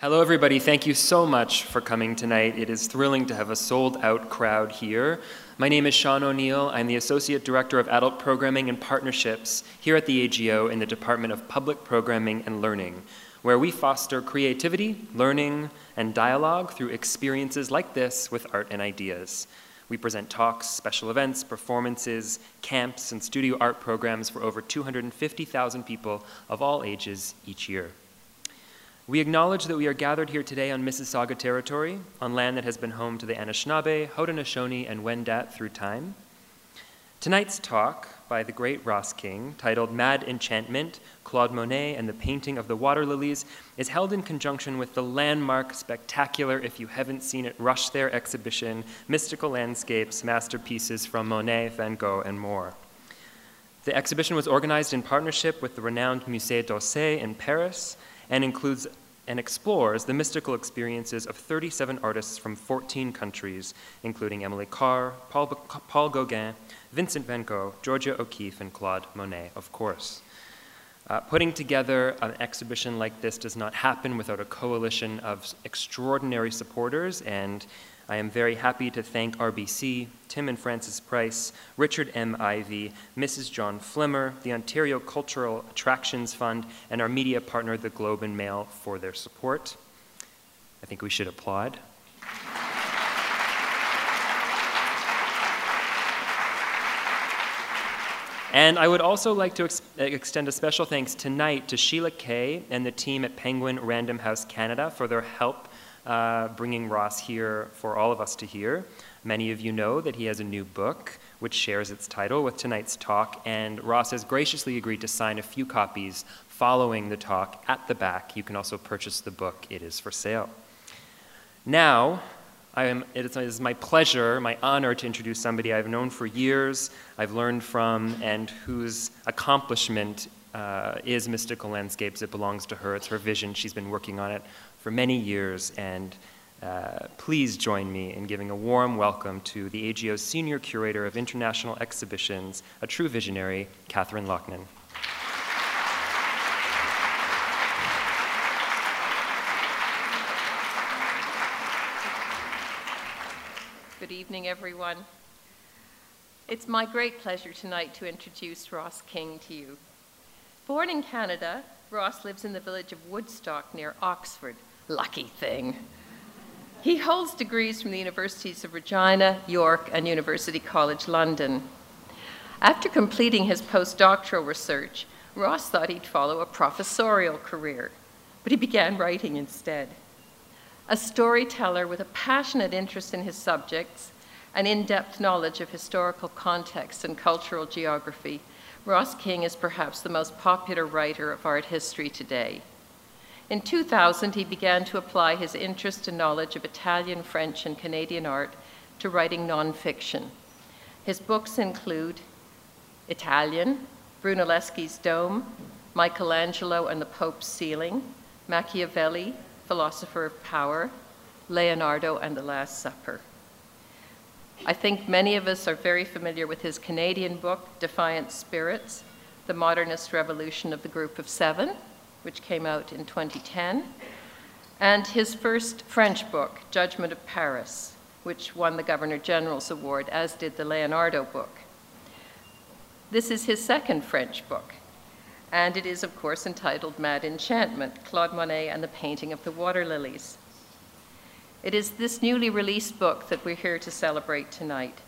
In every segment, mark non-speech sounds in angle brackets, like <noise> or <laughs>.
Hello, everybody. Thank you so much for coming tonight. It is thrilling to have a sold out crowd here. My name is Sean O'Neill. I'm the Associate Director of Adult Programming and Partnerships here at the AGO in the Department of Public Programming and Learning, where we foster creativity, learning, and dialogue through experiences like this with art and ideas. We present talks, special events, performances, camps, and studio art programs for over 250,000 people of all ages each year. We acknowledge that we are gathered here today on Mississauga territory, on land that has been home to the Anishinaabe, Haudenosaunee, and Wendat through time. Tonight's talk by the great Ross King, titled Mad Enchantment Claude Monet and the Painting of the Water Lilies, is held in conjunction with the landmark, spectacular, if you haven't seen it, Rush There exhibition, Mystical Landscapes, Masterpieces from Monet, Van Gogh, and more. The exhibition was organized in partnership with the renowned Musée d'Orsay in Paris and includes and explores the mystical experiences of 37 artists from 14 countries, including Emily Carr, Paul, Paul Gauguin, Vincent van Gogh, Georgia O'Keeffe, and Claude Monet, of course. Uh, putting together an exhibition like this does not happen without a coalition of extraordinary supporters, and I am very happy to thank RBC, Tim and Frances Price, Richard M. Ivey, Mrs. John Flimmer, the Ontario Cultural Attractions Fund, and our media partner, the Globe and Mail, for their support. I think we should applaud. And I would also like to ex extend a special thanks tonight to Sheila Kay and the team at Penguin Random House Canada for their help uh, bringing Ross here for all of us to hear. Many of you know that he has a new book, which shares its title with tonight's talk, and Ross has graciously agreed to sign a few copies following the talk at the back. You can also purchase the book, it is for sale. Now, am, it is my pleasure, my honor to introduce somebody I've known for years, I've learned from, and whose accomplishment uh, is Mystical Landscapes. It belongs to her, it's her vision. She's been working on it for many years, and uh, please join me in giving a warm welcome to the AGO's Senior Curator of International Exhibitions, a true visionary, Katharine Lochnan. Good evening, everyone. It's my great pleasure tonight to introduce Ross King to you. Born in Canada, Ross lives in the village of Woodstock near Oxford, Lucky thing. He holds degrees from the universities of Regina, York, and University College London. After completing his postdoctoral research, Ross thought he'd follow a professorial career, but he began writing instead. A storyteller with a passionate interest in his subjects, an in depth knowledge of historical context and cultural geography, Ross King is perhaps the most popular writer of art history today. In 2000, he began to apply his interest and knowledge of Italian, French, and Canadian art to writing nonfiction. His books include Italian, Brunelleschi's Dome, Michelangelo and the Pope's Ceiling, Machiavelli, Philosopher of Power, Leonardo and the Last Supper. I think many of us are very familiar with his Canadian book, Defiant Spirits, The Modernist Revolution of the Group of Seven, which came out in 2010, and his first French book, Judgment of Paris, which won the Governor General's Award, as did the Leonardo book. This is his second French book, and it is, of course, entitled Mad Enchantment Claude Monet and the Painting of the Water Lilies. It is this newly released book that we're here to celebrate tonight.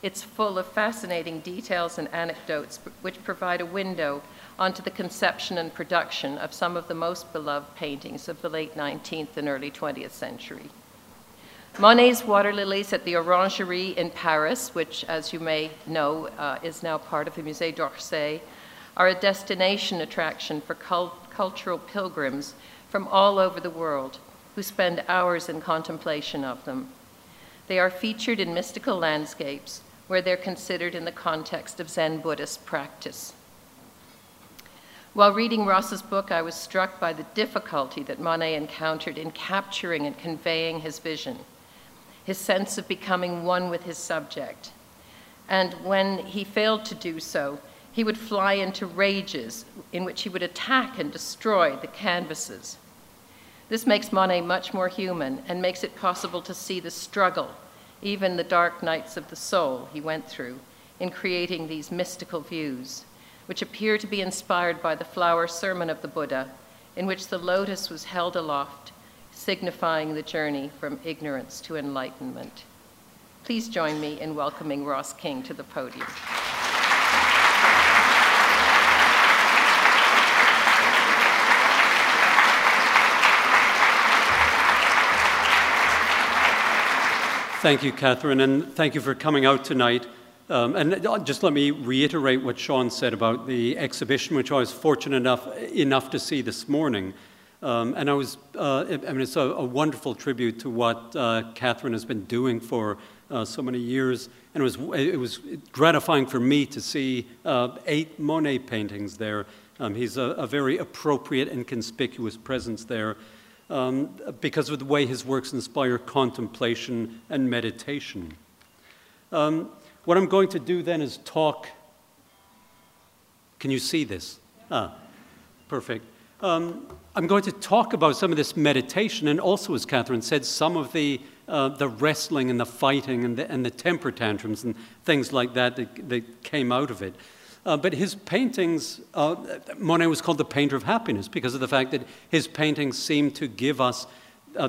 It's full of fascinating details and anecdotes which provide a window onto the conception and production of some of the most beloved paintings of the late 19th and early 20th century. Monet's water lilies at the Orangerie in Paris, which, as you may know, uh, is now part of the Musée d'Orsay, are a destination attraction for cult cultural pilgrims from all over the world who spend hours in contemplation of them. They are featured in mystical landscapes where they're considered in the context of Zen Buddhist practice. While reading Ross's book, I was struck by the difficulty that Monet encountered in capturing and conveying his vision, his sense of becoming one with his subject. And when he failed to do so, he would fly into rages in which he would attack and destroy the canvases. This makes Monet much more human and makes it possible to see the struggle, even the dark nights of the soul he went through, in creating these mystical views, which appear to be inspired by the flower sermon of the Buddha, in which the lotus was held aloft, signifying the journey from ignorance to enlightenment. Please join me in welcoming Ross King to the podium. Thank you, Katharine, and thank you for coming out tonight. Um, and just let me reiterate what Sean said about the exhibition, which I was fortunate enough, enough to see this morning. Um, and I was, uh, I mean, it's a, a, wonderful tribute to what uh, Katharine has been doing for uh, so many years. And it was, it was gratifying for me to see uh, eight Monet paintings there. Um, he's a, a, very appropriate and conspicuous presence there um, because of the way his works inspire contemplation and meditation. Um, what I'm going to do then is talk. Can you see this? Ah, perfect. Um, I'm going to talk about some of this meditation and also, as Katharine said, some of the, uh, the wrestling and the fighting and the, and the temper tantrums and things like that that, that came out of it. Uh, but his paintings, uh, Monet was called the painter of happiness because of the fact that his paintings seem to give us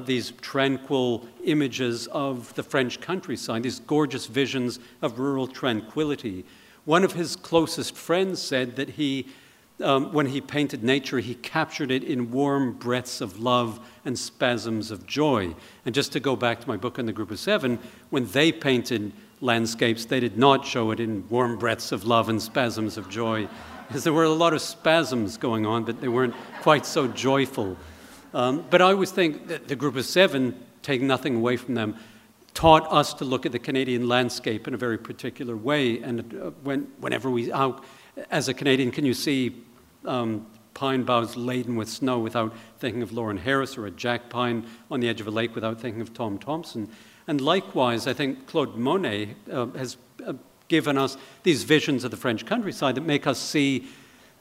these tranquil images of the French countryside, these gorgeous visions of rural tranquility. One of his closest friends said that he, um, when he painted nature, he captured it in warm breaths of love and spasms of joy. And just to go back to my book on the Group of Seven, when they painted landscapes, they did not show it in warm breaths of love and spasms of joy, because there were a lot of spasms going on, but they weren't quite so joyful. Um, but I always think that the group of seven, taking nothing away from them, taught us to look at the Canadian landscape in a very particular way. And uh, when, whenever we, how, as a Canadian, can you see um, pine boughs laden with snow without thinking of Lawren Harris or a jack pine on the edge of a lake without thinking of Tom Thomson? And likewise, I think Claude Monet uh, has uh, given us these visions of the French countryside that make us see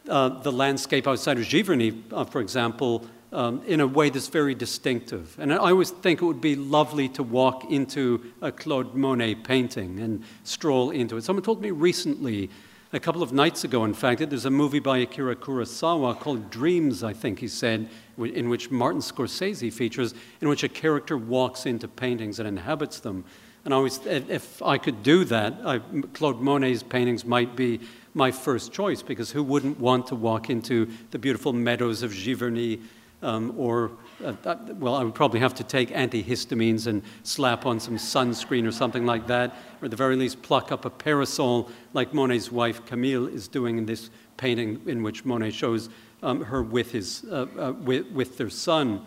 uh, the landscape outside of Giverny, uh, for example, um, in a way that's very distinctive. And I always think it would be lovely to walk into a Claude Monet painting and stroll into it. Someone told me recently, a couple of nights ago, in fact, that there's a movie by Akira Kurosawa called Dreams, I think he said, in which Martin Scorsese features, in which a character walks into paintings and inhabits them. And I always, if I could do that, I, Claude Monet's paintings might be my first choice because who wouldn't want to walk into the beautiful meadows of Giverny um, or, uh, uh, well, I would probably have to take antihistamines and slap on some sunscreen or something like that, or at the very least pluck up a parasol like Monet's wife Camille is doing in this painting in which Monet shows um, her with, his, uh, uh, with, with their son.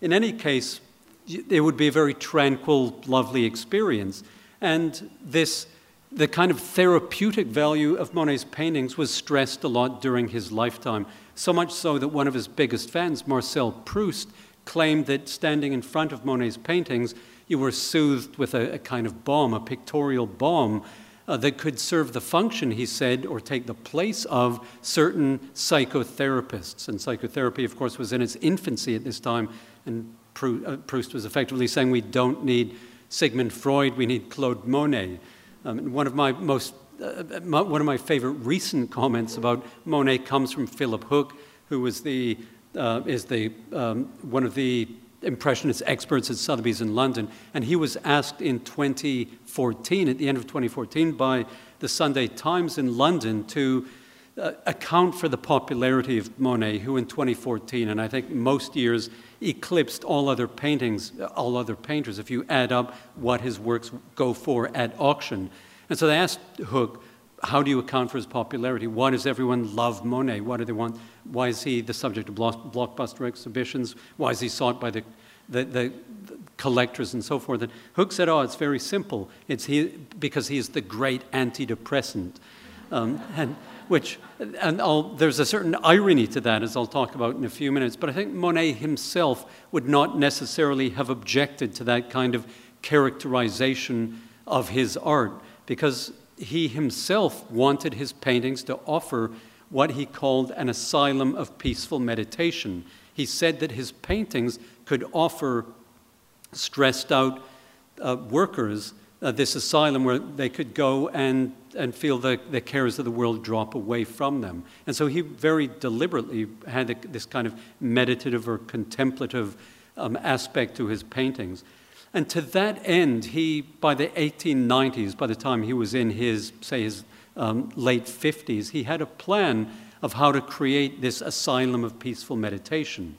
In any case, it would be a very tranquil, lovely experience. And this, the kind of therapeutic value of Monet's paintings was stressed a lot during his lifetime. So much so that one of his biggest fans, Marcel Proust, claimed that standing in front of Monet's paintings, you were soothed with a, a kind of balm, a pictorial balm, uh, that could serve the function, he said, or take the place of certain psychotherapists. And psychotherapy, of course, was in its infancy at this time, and uh, Proust was effectively saying we don't need Sigmund Freud, we need Claude Monet. Um, one of my most uh, one of my favorite recent comments about Monet comes from Philip Hook, who was the, uh, is the, um, one of the Impressionist experts at Sotheby's in London. And he was asked in 2014, at the end of 2014, by the Sunday Times in London to uh, account for the popularity of Monet, who in 2014, and I think most years, eclipsed all other paintings, all other painters, if you add up what his works go for at auction. And so they asked Hook, how do you account for his popularity? Why does everyone love Monet? Why do they want? Why is he the subject of blockbuster exhibitions? Why is he sought by the, the, the, collectors and so forth? And Hook said, "Oh, it's very simple. It's he because he is the great antidepressant." Um, and which, and I'll, there's a certain irony to that, as I'll talk about in a few minutes. But I think Monet himself would not necessarily have objected to that kind of characterization of his art because he himself wanted his paintings to offer what he called an asylum of peaceful meditation. He said that his paintings could offer stressed out uh, workers uh, this asylum where they could go and, and feel the, the cares of the world drop away from them. And so he very deliberately had a, this kind of meditative or contemplative um, aspect to his paintings. And to that end, he, by the 1890s, by the time he was in his, say, his um, late 50s, he had a plan of how to create this asylum of peaceful meditation.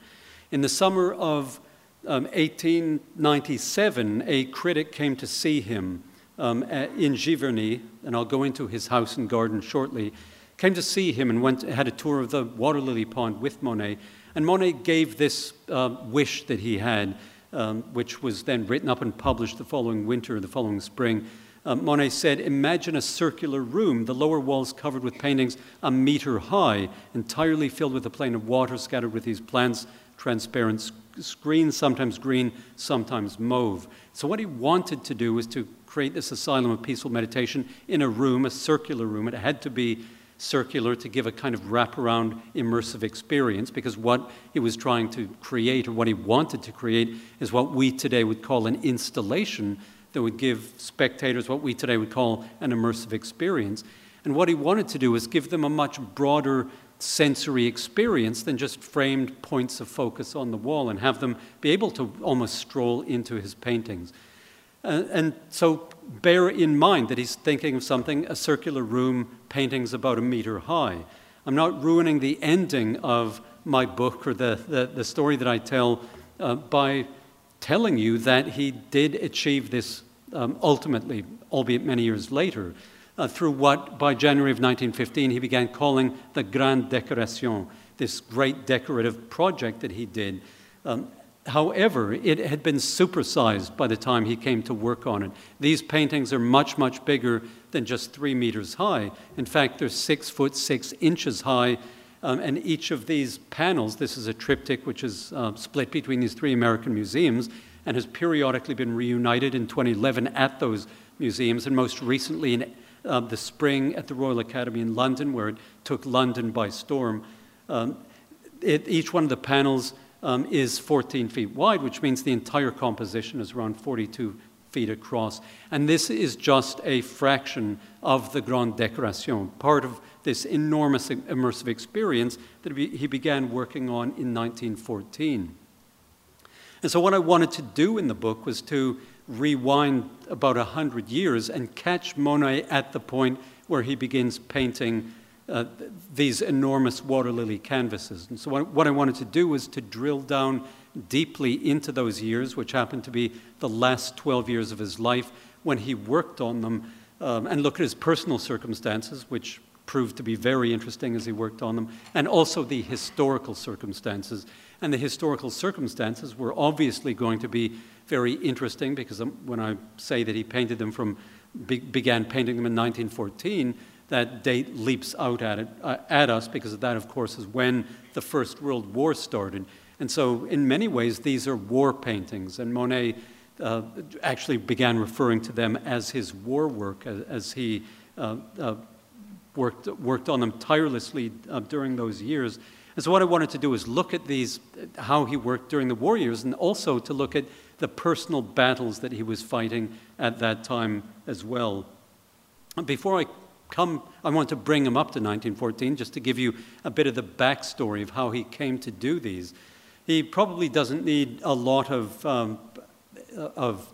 In the summer of um, 1897, a critic came to see him um, in Giverny, and I'll go into his house and garden shortly, came to see him and went, had a tour of the water lily pond with Monet. And Monet gave this uh, wish that he had, um, which was then written up and published the following winter, the following spring. Uh, Monet said, Imagine a circular room, the lower walls covered with paintings a meter high, entirely filled with a plain of water scattered with these plants, transparent screen, sometimes green, sometimes mauve. So, what he wanted to do was to create this asylum of peaceful meditation in a room, a circular room. It had to be circular to give a kind of wraparound immersive experience because what he was trying to create or what he wanted to create is what we today would call an installation that would give spectators what we today would call an immersive experience. And what he wanted to do was give them a much broader sensory experience than just framed points of focus on the wall and have them be able to almost stroll into his paintings. Uh, and so bear in mind that he's thinking of something, a circular room, paintings about a meter high. I'm not ruining the ending of my book or the, the, the story that I tell uh, by telling you that he did achieve this um, ultimately, albeit many years later uh, through what, by January of 1915, he began calling the Grande Décoration, this great decorative project that he did. Um, however, it had been supersized by the time he came to work on it. These paintings are much, much bigger than just three meters high. In fact, they're six foot six inches high. Um, and each of these panels, this is a triptych which is uh, split between these three American museums and has periodically been reunited in 2011 at those museums, and most recently in uh, the spring at the Royal Academy in London, where it took London by storm. Um, it, each one of the panels um, is 14 feet wide, which means the entire composition is around 42 feet across. And this is just a fraction of the Grande Décoration, part of this enormous immersive experience that he began working on in 1914. And so, what I wanted to do in the book was to rewind about 100 years and catch Monet at the point where he begins painting uh, these enormous water lily canvases. And so, what I wanted to do was to drill down deeply into those years, which happened to be the last 12 years of his life when he worked on them, um, and look at his personal circumstances, which proved to be very interesting as he worked on them, and also the historical circumstances. And the historical circumstances were obviously going to be very interesting because um, when I say that he painted them from, be, began painting them in 1914, that date leaps out at, it, uh, at us because that, of course, is when the First World War started. And so, in many ways, these are war paintings, and Monet uh, actually began referring to them as his war work as, as he uh, uh worked, worked on them tirelessly uh, during those years. And so, what I wanted to do is look at these, how he worked during the war years, and also to look at the personal battles that he was fighting at that time as well. Before I come, I want to bring him up to 1914 just to give you a bit of the backstory of how he came to do these. He probably doesn't need a lot of, um, of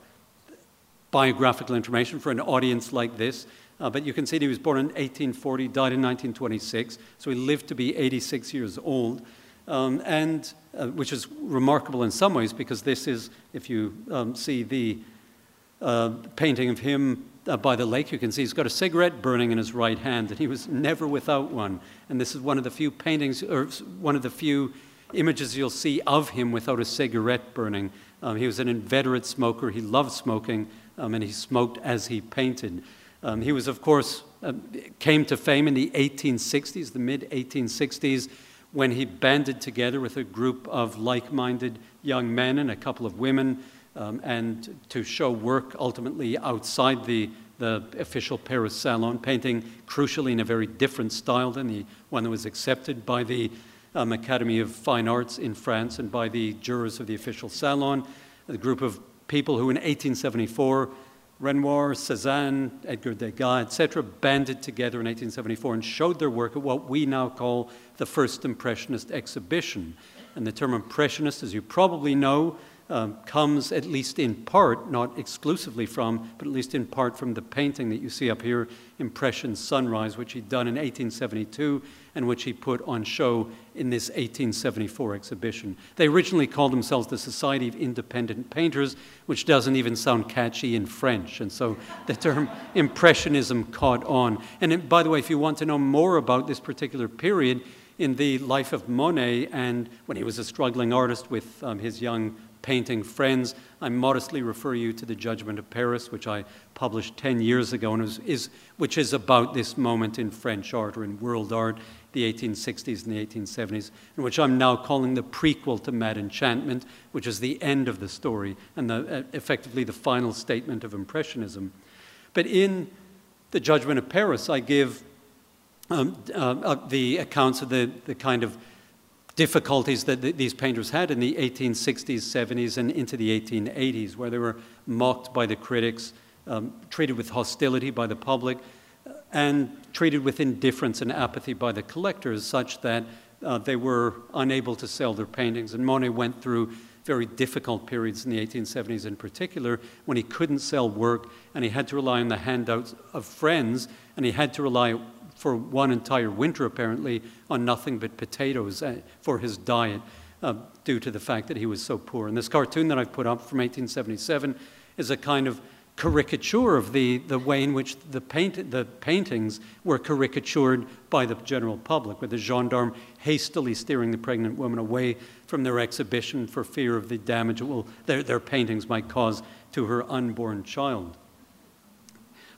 biographical information for an audience like this. Uh, but you can see he was born in 1840, died in 1926, so he lived to be 86 years old. Um, and uh, which is remarkable in some ways because this is, if you um, see the uh, painting of him uh, by the lake, you can see he's got a cigarette burning in his right hand, and he was never without one. And this is one of the few paintings, or one of the few images you'll see of him without a cigarette burning. Um, he was an inveterate smoker. He loved smoking, um, and he smoked as he painted. Um, he was, of course, uh, came to fame in the 1860s, the mid 1860s when he banded together with a group of like minded young men and a couple of women um, and to show work ultimately outside the, the official Paris salon, painting crucially in a very different style than the one that was accepted by the um, Academy of Fine Arts in France and by the jurors of the official salon, a group of people who in 1874 Renoir, Cézanne, Edgar Degas, etc., banded together in 1874 and showed their work at what we now call the first Impressionist exhibition. And the term Impressionist, as you probably know, um, comes at least in part, not exclusively from, but at least in part from the painting that you see up here, Impression Sunrise, which he'd done in 1872 and which he put on show in this 1874 exhibition. They originally called themselves the Society of Independent Painters, which doesn't even sound catchy in French, and so the term <laughs> Impressionism caught on. And it, by the way, if you want to know more about this particular period, in the life of Monet and when he was a struggling artist with um, his young painting friends. I modestly refer you to The Judgment of Paris, which I published 10 years ago, and is, is, which is about this moment in French art or in world art, the 1860s and the 1870s, and which I'm now calling the prequel to Mad Enchantment, which is the end of the story and the, uh, effectively the final statement of Impressionism. But in The Judgment of Paris, I give um, uh, uh, the accounts of the, the kind of difficulties that th- these painters had in the 1860s, 70s, and into the 1880s, where they were mocked by the critics, um, treated with hostility by the public, uh, and treated with indifference and apathy by the collectors, such that uh, they were unable to sell their paintings. And Monet went through very difficult periods in the 1870s in particular when he couldn't sell work and he had to rely on the handouts of friends and he had to rely for one entire winter, apparently, on nothing but potatoes uh, for his diet uh, due to the fact that he was so poor. And this cartoon that I've put up from 1877 is a kind of caricature of the, the way in which the, paint, the paintings were caricatured by the general public, with the gendarme hastily steering the pregnant woman away from their exhibition for fear of the damage will, their, their paintings might cause to her unborn child.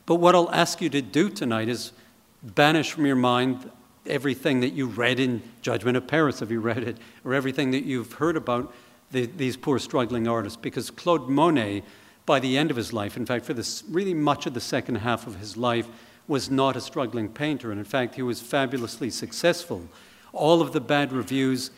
But what I'll ask you to do tonight is banish from your mind everything that you read in Judgment of Paris, if you read it, or everything that you've heard about the, these poor struggling artists. Because Claude Monet, by the end of his life, in fact, for this, really much of the second half of his life, was not a struggling painter. And in fact, he was fabulously successful. All of the bad reviews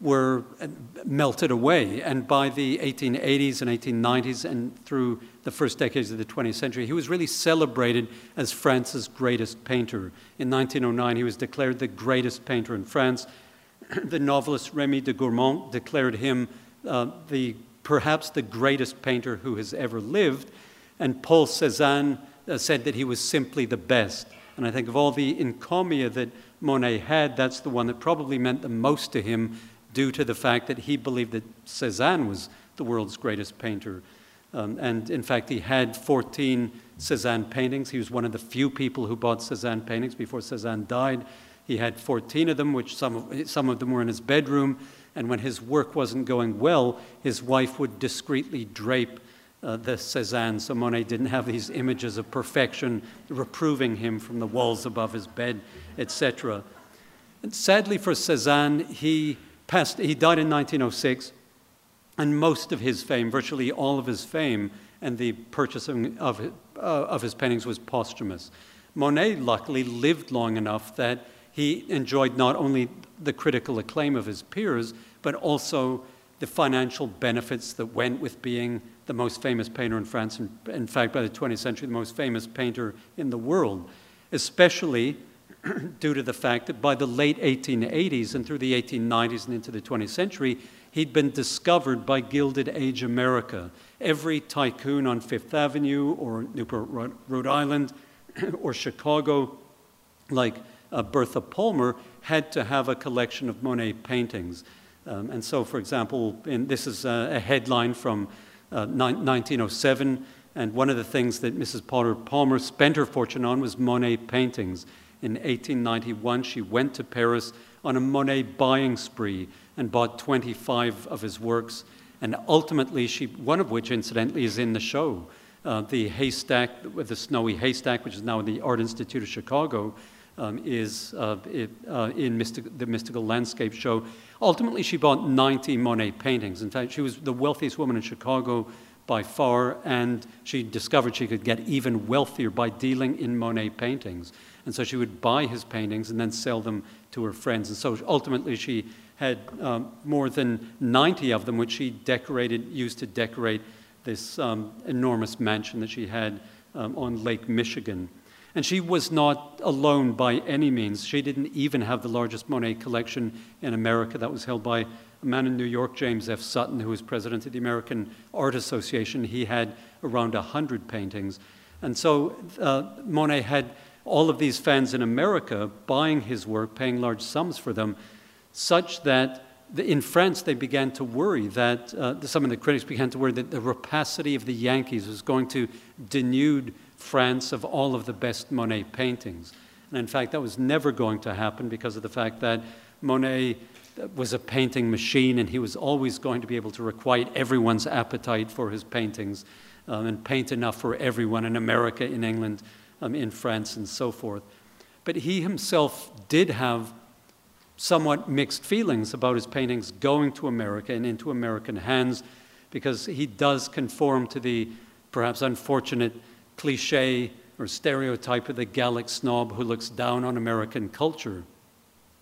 were uh, melted away. And by the 1880s and 1890s and through the first decades of the 20th century, he was really celebrated as France's greatest painter. In 1909, he was declared the greatest painter in France. <clears throat> the novelist Remy de Gourmont declared him uh, the, perhaps the greatest painter who has ever lived. And Paul Cézanne uh, said that he was simply the best. And I think of all the encomia that Monet had, that's the one that probably meant the most to him due to the fact that he believed that Cézanne was the world's greatest painter. Um, and in fact, he had 14 Cézanne paintings. He was one of the few people who bought Cézanne paintings before Cézanne died. He had 14 of them, which some of, some of them were in his bedroom. And when his work wasn't going well, his wife would discreetly drape uh, the Cézanne so Monet didn't have these images of perfection reproving him from the walls above his bed, etc. And sadly for Cézanne, he passed, he died in 1906, and most of his fame, virtually all of his fame, and the purchasing of, uh, of his paintings was posthumous. Monet, luckily, lived long enough that he enjoyed not only the critical acclaim of his peers, but also the financial benefits that went with being the most famous painter in France, and in fact, by the 20th century, the most famous painter in the world, especially <clears throat> due to the fact that by the late 1880s and through the 1890s and into the 20th century, he'd been discovered by Gilded Age America. Every tycoon on Fifth Avenue or Newport, Rhode Island <clears throat> or Chicago, like uh, Bertha Palmer, had to have a collection of Monet paintings. Um, and so, for example, in, this is a, a headline from uh, 1907, and one of the things that Mrs. Potter Palmer spent her fortune on was Monet paintings. In 1891, she went to Paris on a Monet buying spree and bought 25 of his works. And ultimately, she, one of which, incidentally, is in the show. Uh, the haystack, the snowy haystack, which is now in the Art Institute of Chicago, um, is uh, it, uh, in mystic, the Mystical Landscape Show. Ultimately, she bought 90 Monet paintings. In fact, she was the wealthiest woman in Chicago by far, and she discovered she could get even wealthier by dealing in Monet paintings. And so she would buy his paintings and then sell them to her friends. And so ultimately, she had um, more than 90 of them, which she decorated, used to decorate this um, enormous mansion that she had um, on Lake Michigan. And she was not alone by any means. She didn't even have the largest Monet collection in America. That was held by a man in New York, James F. Sutton, who was president of the American Art Association. He had around 100 paintings. And so uh, Monet had all of these fans in America buying his work, paying large sums for them, such that the, in France they began to worry that, uh, some of the critics began to worry that the rapacity of the Yankees was going to denude France of all of the best Monet paintings. And in fact, that was never going to happen because of the fact that Monet was a painting machine and he was always going to be able to requite everyone's appetite for his paintings um, and paint enough for everyone in America, in England, um, in France, and so forth. But he himself did have somewhat mixed feelings about his paintings going to America and into American hands because he does conform to the perhaps unfortunate cliche or stereotype of the Gallic snob who looks down on American culture.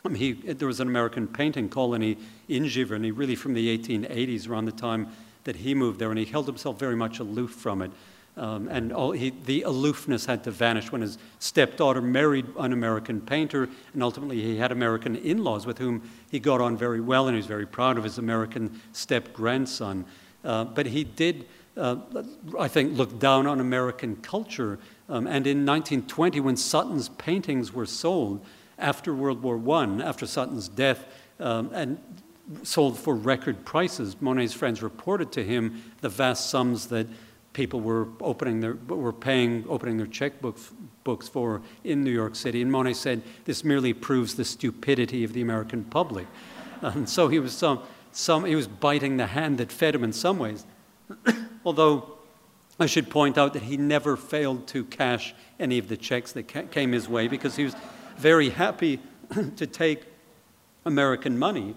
I mean, he, there was an American painting colony in Giverny, really from the 1880s, around the time that he moved there, and he held himself very much aloof from it. Um, and all, he, the aloofness had to vanish when his stepdaughter married an American painter, and ultimately he had American in laws with whom he got on very well, and he was very proud of his American step grandson. Uh, but he did, uh, I think, look down on American culture. Um, and in 1920, when Sutton's paintings were sold after World War I, after Sutton's death, um, and sold for record prices, Monet's friends reported to him the vast sums that people were opening their were paying opening their checkbooks books for in New York City. And Monet said this merely proves the stupidity of the American public. <laughs> And so he was some, some he was biting the hand that fed him in some ways. <coughs> Although I should point out that he never failed to cash any of the checks that ca- came his way because he was very happy <coughs> to take American money.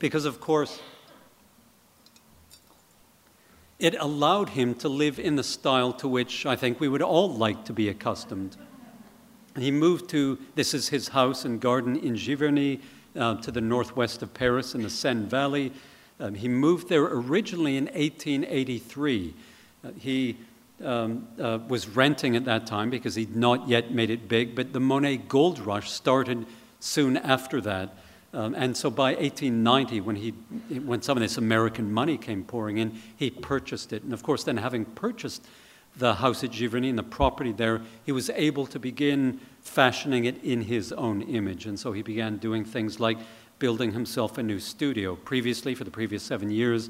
Because, of course, it allowed him to live in the style to which I think we would all like to be accustomed. He moved to, this is his house and garden in Giverny, uh, to the northwest of Paris in the Seine Valley. Um, he moved there originally in 1883. Uh, he um, uh, was renting at that time because he'd not yet made it big, but the Monet gold rush started soon after that. Um, and so by 1890, when, he, when some of this American money came pouring in, he purchased it. And of course, then having purchased the house at Giverny and the property there, he was able to begin fashioning it in his own image. And so he began doing things like building himself a new studio. Previously, for the previous seven years,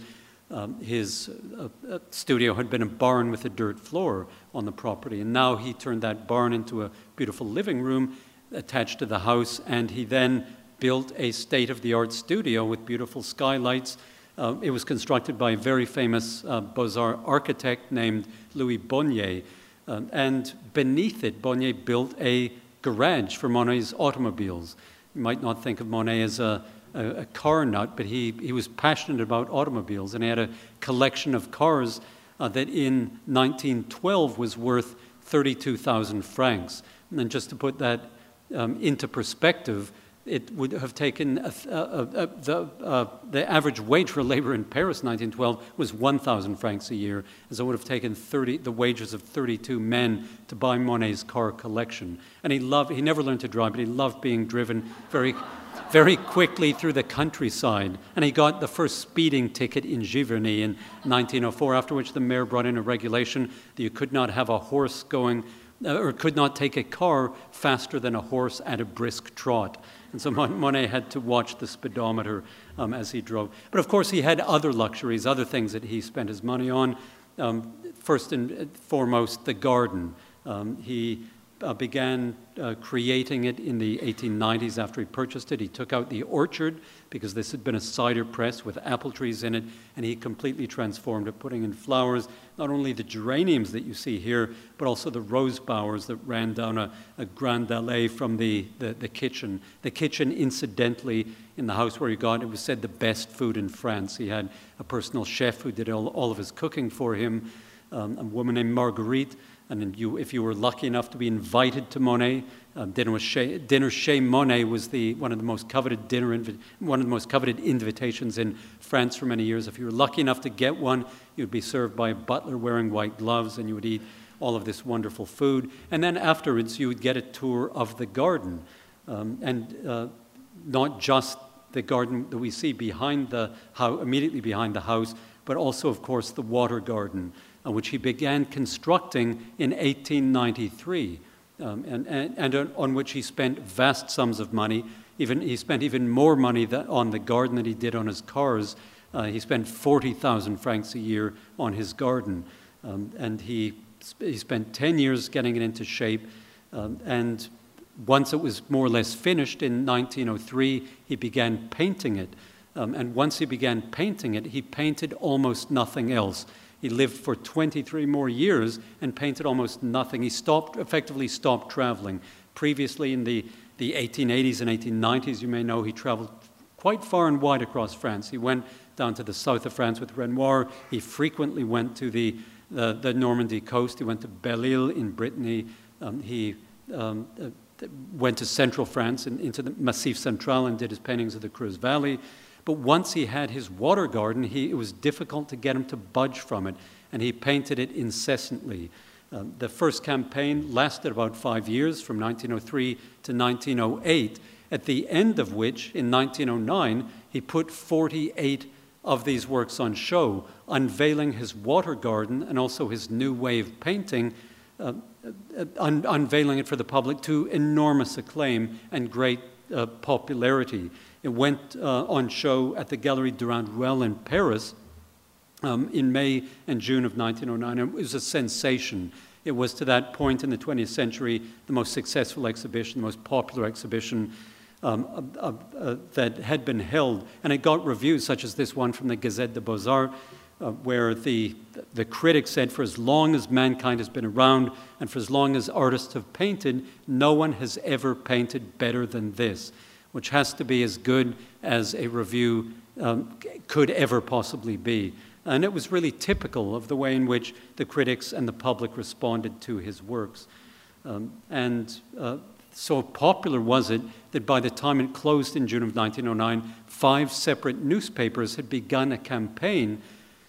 um, his uh, uh, studio had been a barn with a dirt floor on the property. And now he turned that barn into a beautiful living room attached to the house. And he then built a state of the art studio with beautiful skylights. Uh, it was constructed by a very famous uh, Beaux Arts architect named Louis Bonnier. Um, and beneath it, Bonnier built a garage for Monet's automobiles. You might not think of Monet as a, a, a car nut, but he, he was passionate about automobiles, and he had a collection of cars uh, that in 1912 was worth 32,000 francs. And then just to put that um, into perspective, it would have taken a, a, a, the, uh, the average wage for labor in Paris 1912 was 1,000 francs a year, so it would have taken 30, the wages of 32 men to buy Monet's car collection. And he loved, he never learned to drive, but he loved being driven very, very quickly through the countryside. And he got the first speeding ticket in Giverny in 1904, after which the mayor brought in a regulation that you could not have a horse going, uh, or could not take a car faster than a horse at a brisk trot. And so Monet had to watch the speedometer um, as he drove. But of course, he had other luxuries, other things that he spent his money on. Um, first and foremost, the garden. Um, he uh, began uh, creating it in the 1890s after he purchased it. He took out the orchard because this had been a cider press with apple trees in it, and he completely transformed it, putting in flowers, not only the geraniums that you see here, but also the rose bowers that ran down a, a grand allée from the, the, the kitchen. The kitchen, incidentally, in the house where he got it was said the best food in France. He had a personal chef who did all, all of his cooking for him, um, a woman named Marguerite And you, if you were lucky enough to be invited to Monet, um, dinner, chez, dinner chez Monet was the, one of the most coveted dinner, one of the most coveted invitations in France for many years. If you were lucky enough to get one, you'd be served by a butler wearing white gloves, and you would eat all of this wonderful food. And then afterwards, you would get a tour of the garden, um, and uh, not just the garden that we see behind the immediately behind the house, but also, of course, the water garden which he began constructing in 1893, um, and, and, and, on which he spent vast sums of money. Even, he spent even more money on the garden than he did on his cars. Uh, he spent 40,000 francs a year on his garden. Um, and he, he spent 10 years getting it into shape. Um, and once it was more or less finished in 1903, he began painting it. Um, and once he began painting it, he painted almost nothing else. He lived for 23 more years and painted almost nothing. He stopped, effectively stopped traveling. Previously, in the, the 1880s and 1890s, you may know, he traveled quite far and wide across France. He went down to the south of France with Renoir. He frequently went to the, the, Normandy coast. He went to Belle Ile in Brittany. Um, he um, uh, went to central France and into the Massif Central and did his paintings of the Creuse Valley. But once he had his water garden, he, it was difficult to get him to budge from it, and he painted it incessantly. Um, the first campaign lasted about five years, from 1903 to 1908, at the end of which, in 1909, he put 48 of these works on show, unveiling his water garden and also his new of painting, uh, uh, un- unveiling it for the public to enormous acclaim and great uh, popularity. It went uh, on show at the Galerie Durand Ruel in Paris um, in May and June of 1909. and It was a sensation. It was to that point in the 20th century the most successful exhibition, the most popular exhibition um, uh, uh, that had been held. And it got reviews such as this one from the Gazette de Beaux Arts, uh, where the, the critic said, For as long as mankind has been around and for as long as artists have painted, no one has ever painted better than this which has to be as good as a review um, could ever possibly be. And it was really typical of the way in which the critics and the public responded to his works. Um, and uh, so popular was it that by the time it closed in June of 1909, five separate newspapers had begun a campaign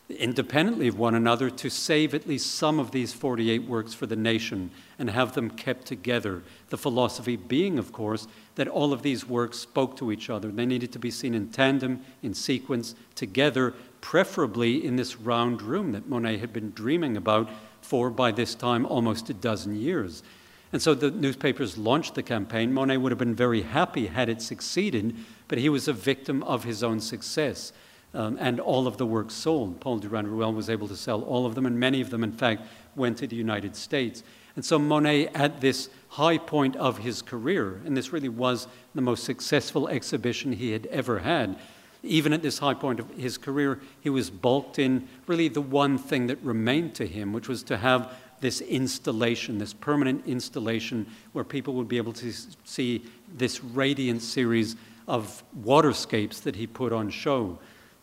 independently of one another to save at least some of these 48 works for the nation and have them kept together. The philosophy being, of course, that all of these works spoke to each other. They needed to be seen in tandem, in sequence, together, preferably in this round room that Monet had been dreaming about for, by this time, almost a dozen years. And so the newspapers launched the campaign. Monet would have been very happy had it succeeded, but he was a victim of his own success. Um, and all of the works sold. Paul Durand Ruel was able to sell all of them, and many of them, in fact, went to the United States. And so Monet, at this high point of his career, and this really was the most successful exhibition he had ever had, even at this high point of his career, he was balked in really the one thing that remained to him, which was to have this installation, this permanent installation where people would be able to see this radiant series of waterscapes that he put on show.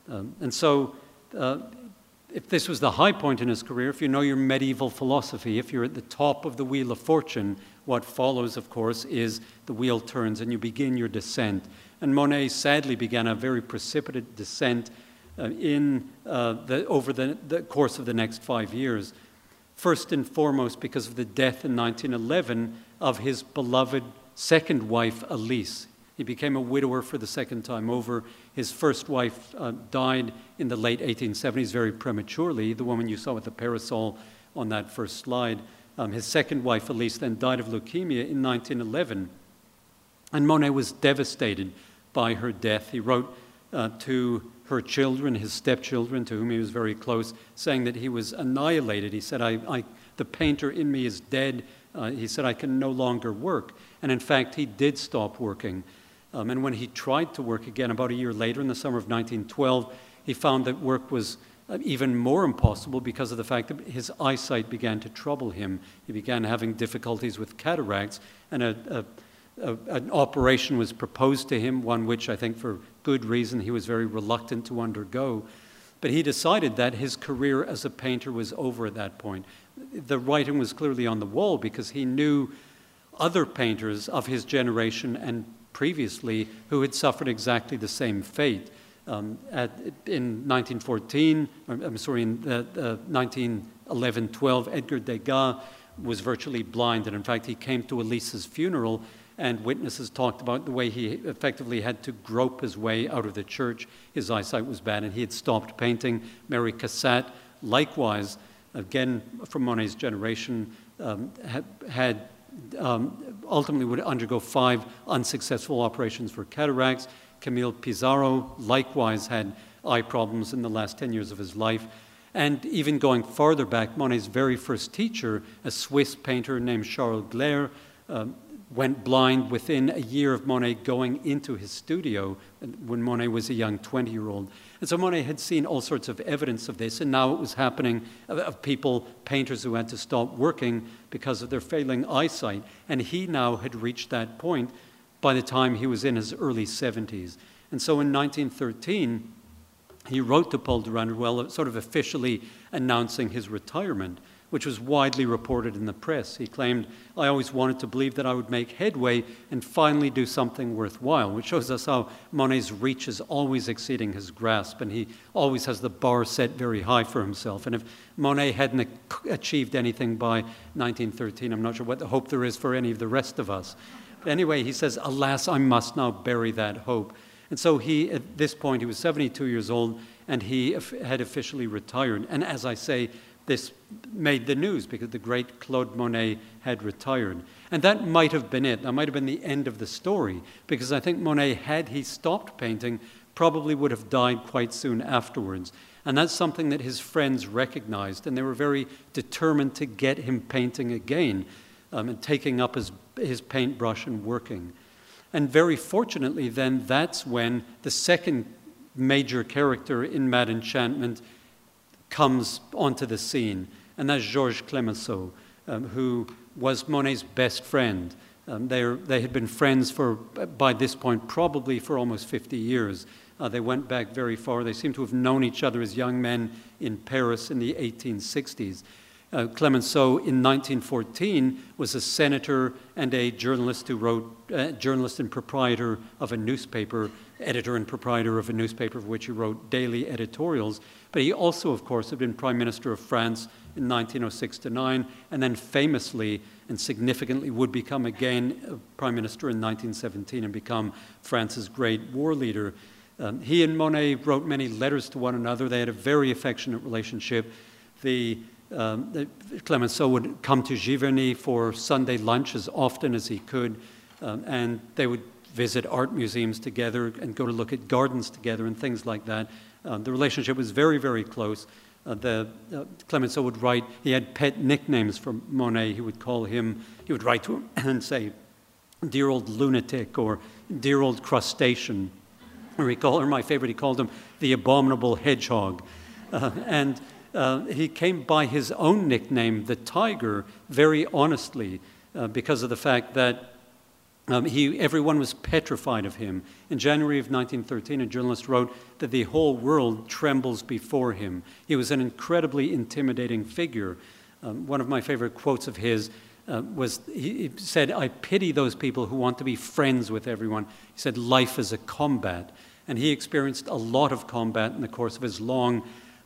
Um, and so, uh, if this was the high point in his career, if you know your medieval philosophy, if you're at the top of the wheel of fortune, what follows, of course, is the wheel turns and you begin your descent. And Monet sadly began a very precipitate descent uh, in, uh, the, over the, the course of the next five years. First and foremost, because of the death in 1911 of his beloved second wife, Elise. He became a widower for the second time over. His first wife uh, died in the late 1870s very prematurely, the woman you saw with the parasol on that first slide. Um, his second wife, Elise, then died of leukemia in 1911. And Monet was devastated by her death. He wrote uh, to her children, his stepchildren, to whom he was very close, saying that he was annihilated. He said, I, I, The painter in me is dead. Uh, he said, I can no longer work. And in fact, he did stop working. Um, and when he tried to work again about a year later, in the summer of 1912, he found that work was uh, even more impossible because of the fact that his eyesight began to trouble him. He began having difficulties with cataracts, and a, a, a, an operation was proposed to him, one which I think for good reason he was very reluctant to undergo. But he decided that his career as a painter was over at that point. the writing was clearly on the wall because he knew other painters of his generation and previously who had suffered exactly the same fate. Um, at, in 1914, I'm sorry, in uh, uh, 1911 12, Edgar Degas was virtually blind, and in fact, he came to Elise's funeral, and witnesses talked about the way he effectively had to grope his way out of the church. His eyesight was bad, and he had stopped painting. Mary Cassatt, likewise, again from Monet's generation, um, had, had um, ultimately would undergo five unsuccessful operations for cataracts. Camille Pissarro likewise had eye problems in the last 10 years of his life. And even going farther back, Monet's very first teacher, a Swiss painter named Charles Gleyre, um, went blind within a year of Monet going into his studio when Monet was a young 20 year old. And so Monet had seen all sorts of evidence of this, and now it was happening of, people, painters who had to stop working because of their failing eyesight. And he now had reached that point by the time he was in his early 70s. And so in 1913, he wrote to Paul Durand-Ruel, sort of officially announcing his retirement which was widely reported in the press. He claimed, I always wanted to believe that I would make headway and finally do something worthwhile, which shows us how Monet's reach is always exceeding his grasp, and he always has the bar set very high for himself. And if Monet hadn't achieved anything by 1913, I'm not sure what the hope there is for any of the rest of us. But anyway, he says, Alas, I must now bury that hope. And so he, at this point, he was 72 years old, and he had officially retired. And as I say, this made the news because the great Claude Monet had retired. And that might have been it. That might have been the end of the story because I think Monet, had he stopped painting, probably would have died quite soon afterwards. And that's something that his friends recognized, and they were very determined to get him painting again um, and taking up his, his paintbrush and working. And very fortunately, then, that's when the second major character in Mad Enchantment comes onto the scene, and that's Georges Clemenceau, um, who was Monet's best friend. Um, they had been friends for, by this point, probably for almost 50 years. Uh, they went back very far. They seem to have known each other as young men in Paris in the 1860s. Uh, Clemenceau, in 1914, was a senator and a journalist who wrote, uh, journalist and proprietor of a newspaper, editor and proprietor of a newspaper for which he wrote daily editorials. But he also, of course, had been Prime Minister of France in 1906 to 9, and then famously and significantly would become again Prime Minister in 1917 and become France's great war leader. Um, he and Monet wrote many letters to one another. They had a very affectionate relationship. The, um, Clemenceau would come to Giverny for Sunday lunch as often as he could, um, and they would visit art museums together and go to look at gardens together and things like that. Uh, the relationship was very, very close. Uh, the, uh, Clemenceau would write, he had pet nicknames for Monet. He would call him, he would write to him <coughs> and say, dear old lunatic or dear old crustacean. Or he called, or my favorite, he called him the abominable hedgehog. Uh, and uh, he came by his own nickname, the tiger, very honestly, uh, because of the fact that um, he, everyone was petrified of him. In January of 1913, a journalist wrote that the whole world trembles before him. He was an incredibly intimidating figure. Um, one of my favorite quotes of his uh, was he said, I pity those people who want to be friends with everyone. He said, Life is a combat. And he experienced a lot of combat in the course of his long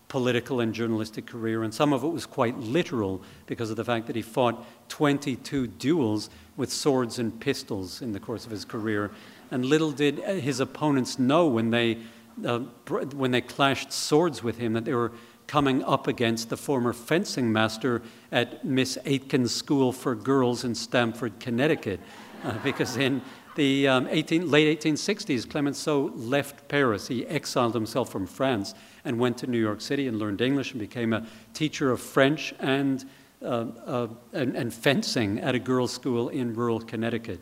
political and journalistic career, and some of it was quite literal because of the fact that he fought 22 duels with swords and pistols in the course of his career. And little did his opponents know when they, uh, when they clashed swords with him that they were coming up against the former fencing master at Miss Aitken's School for Girls in Stamford, Connecticut. Uh, because in the um, 18, late 1860s, Clemenceau left Paris. He exiled himself from France and went to New York City and learned English and became a teacher of French and and, and, fencing at a girls' school in rural Connecticut.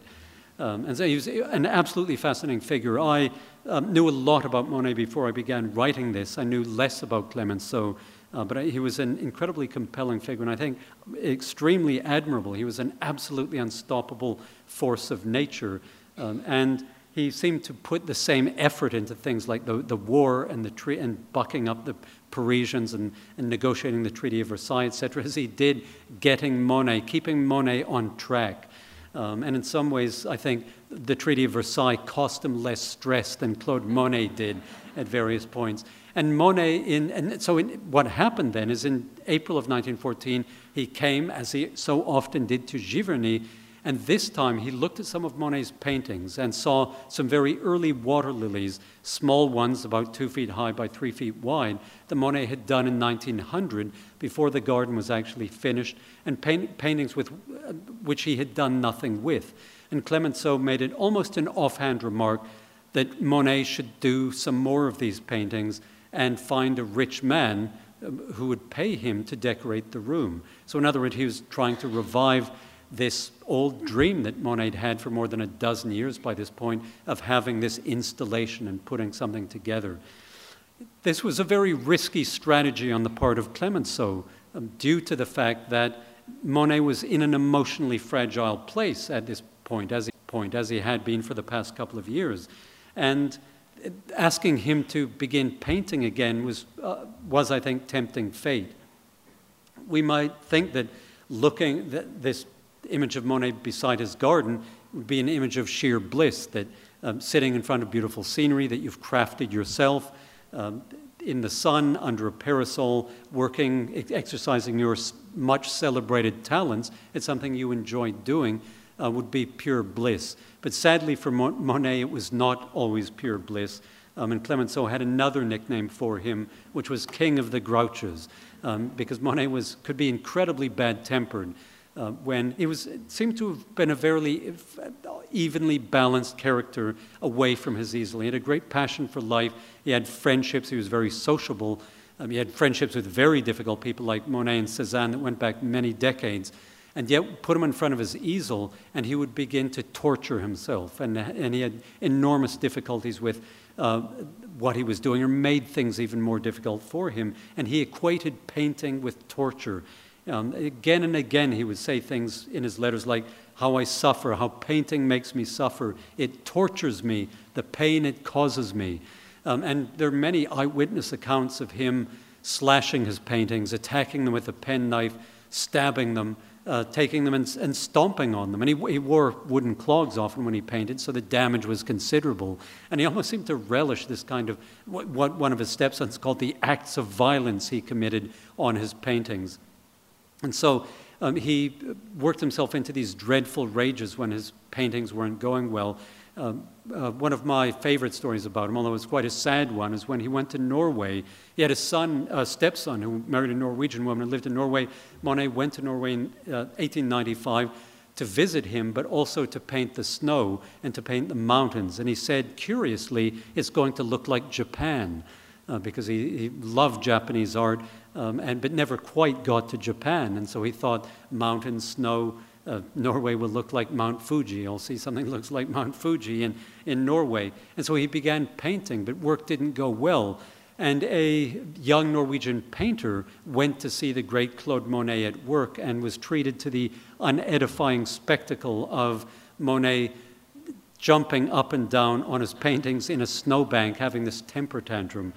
Um, and so he was an absolutely fascinating figure. I um, knew a lot about Monet before I began writing this. I knew less about Clemenceau, uh, but I, he was an incredibly compelling figure, and I think extremely admirable. He was an absolutely unstoppable force of nature. Um, and he seemed to put the same effort into things like the, the war and, the tre- and bucking up the Parisians and, and negotiating the Treaty of Versailles, etc., as he did getting Monet, keeping Monet on track. Um, and in some ways, I think the Treaty of Versailles cost him less stress than Claude Monet did at various points. And Monet, in, and so in, what happened then is in April of 1914, he came, as he so often did, to Giverny and this time he looked at some of Monet's paintings and saw some very early water lilies, small ones about two feet high by three feet wide, that Monet had done in 1900 before the garden was actually finished, and paint, paintings with, uh, which he had done nothing with. And Clemenceau made it almost an offhand remark that Monet should do some more of these paintings and find a rich man um, who would pay him to decorate the room. So, in other words, he was trying to revive this old dream that Monet had for more than a dozen years by this point of having this installation and putting something together. This was a very risky strategy on the part of Clemenceau um, due to the fact that Monet was in an emotionally fragile place at this point as, he, point, as he had been for the past couple of years. And asking him to begin painting again was, uh, was I think, tempting fate. We might think that looking that this image of Monet beside his garden would be an image of sheer bliss that um, sitting in front of beautiful scenery that you've crafted yourself, um, in the sun, under a parasol, working, exercising your much celebrated talents, it's something you enjoy doing, uh, would be pure bliss. But sadly for Monet, it was not always pure bliss. Um, and Clemenceau had another nickname for him, which was King of the Grouches, um, because Monet was, could be incredibly bad tempered uh, when it was seemed to have been a very evenly balanced character away from his easel. He had a great passion for life. He had friendships. He was very sociable. Um, he had friendships with very difficult people like Monet and Cézanne that went back many decades. And yet, put him in front of his easel, and he would begin to torture himself. And, and he had enormous difficulties with uh, what he was doing, or made things even more difficult for him. And he equated painting with torture. Um, again and again, he would say things in his letters like, How I suffer, how painting makes me suffer. It tortures me, the pain it causes me. Um, and there are many eyewitness accounts of him slashing his paintings, attacking them with a penknife, stabbing them, uh, taking them and, and, stomping on them. And he, he, wore wooden clogs often when he painted, so the damage was considerable. And he almost seemed to relish this kind of what, one of his stepsons called the acts of violence he committed on his paintings. And so um, he worked himself into these dreadful rages when his paintings weren't going well. Um, uh, one of my favorite stories about him, although it's quite a sad one, is when he went to Norway. He had a son, a stepson, who married a Norwegian woman and lived in Norway. Monet went to Norway in uh, 1895 to visit him, but also to paint the snow and to paint the mountains. And he said, curiously, it's going to look like Japan. Uh, because he, he, loved Japanese art, um, and, but never quite got to Japan. And so he thought mountain, snow, uh, Norway will look like Mount Fuji. I'll see something <laughs> looks like Mount Fuji in, in Norway. And so he began painting, but work didn't go well. And a young Norwegian painter went to see the great Claude Monet at work and was treated to the unedifying spectacle of Monet jumping up and down on his paintings in a snowbank, having this temper tantrum.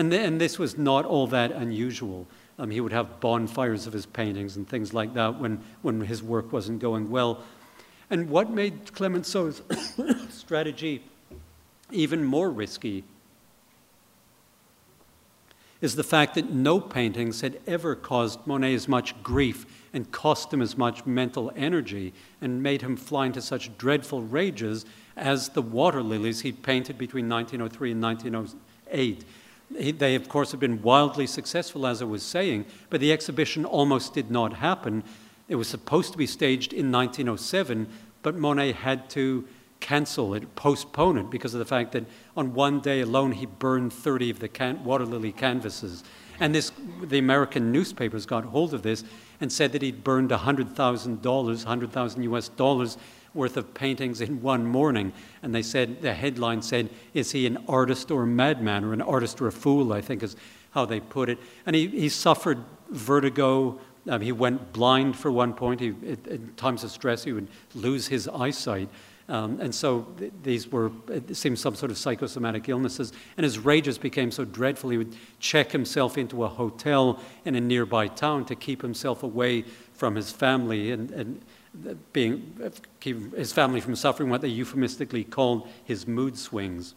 And, th- and this was not all that unusual. Um, he would have bonfires of his paintings and things like that when, when his work wasn't going well. And what made Clemenceau's <coughs> strategy even more risky is the fact that no paintings had ever caused Monet as much grief and cost him as much mental energy and made him fly into such dreadful rages as the water lilies he painted between 1903 and 1908. They, of course, have been wildly successful, as I was saying, but the exhibition almost did not happen. It was supposed to be staged in 1907, but Monet had to cancel it, postpone it, because of the fact that on one day alone he burned 30 of the can- water lily canvases. And this, the American newspapers got hold of this and said that he'd burned $100,000, 100,000 US dollars worth of paintings in one morning. And they said, the headline said, Is he an artist or a madman, or an artist or a fool, I think is how they put it. And he, he suffered vertigo. Um, he went blind for one point. He, times of stress, he would lose his eyesight. Um, and so th- these were, it seemed some sort of psychosomatic illnesses. And his rages became so dreadful, he would check himself into a hotel in a nearby town to keep himself away from his family and, and being, keep his family from suffering what they euphemistically called his mood swings.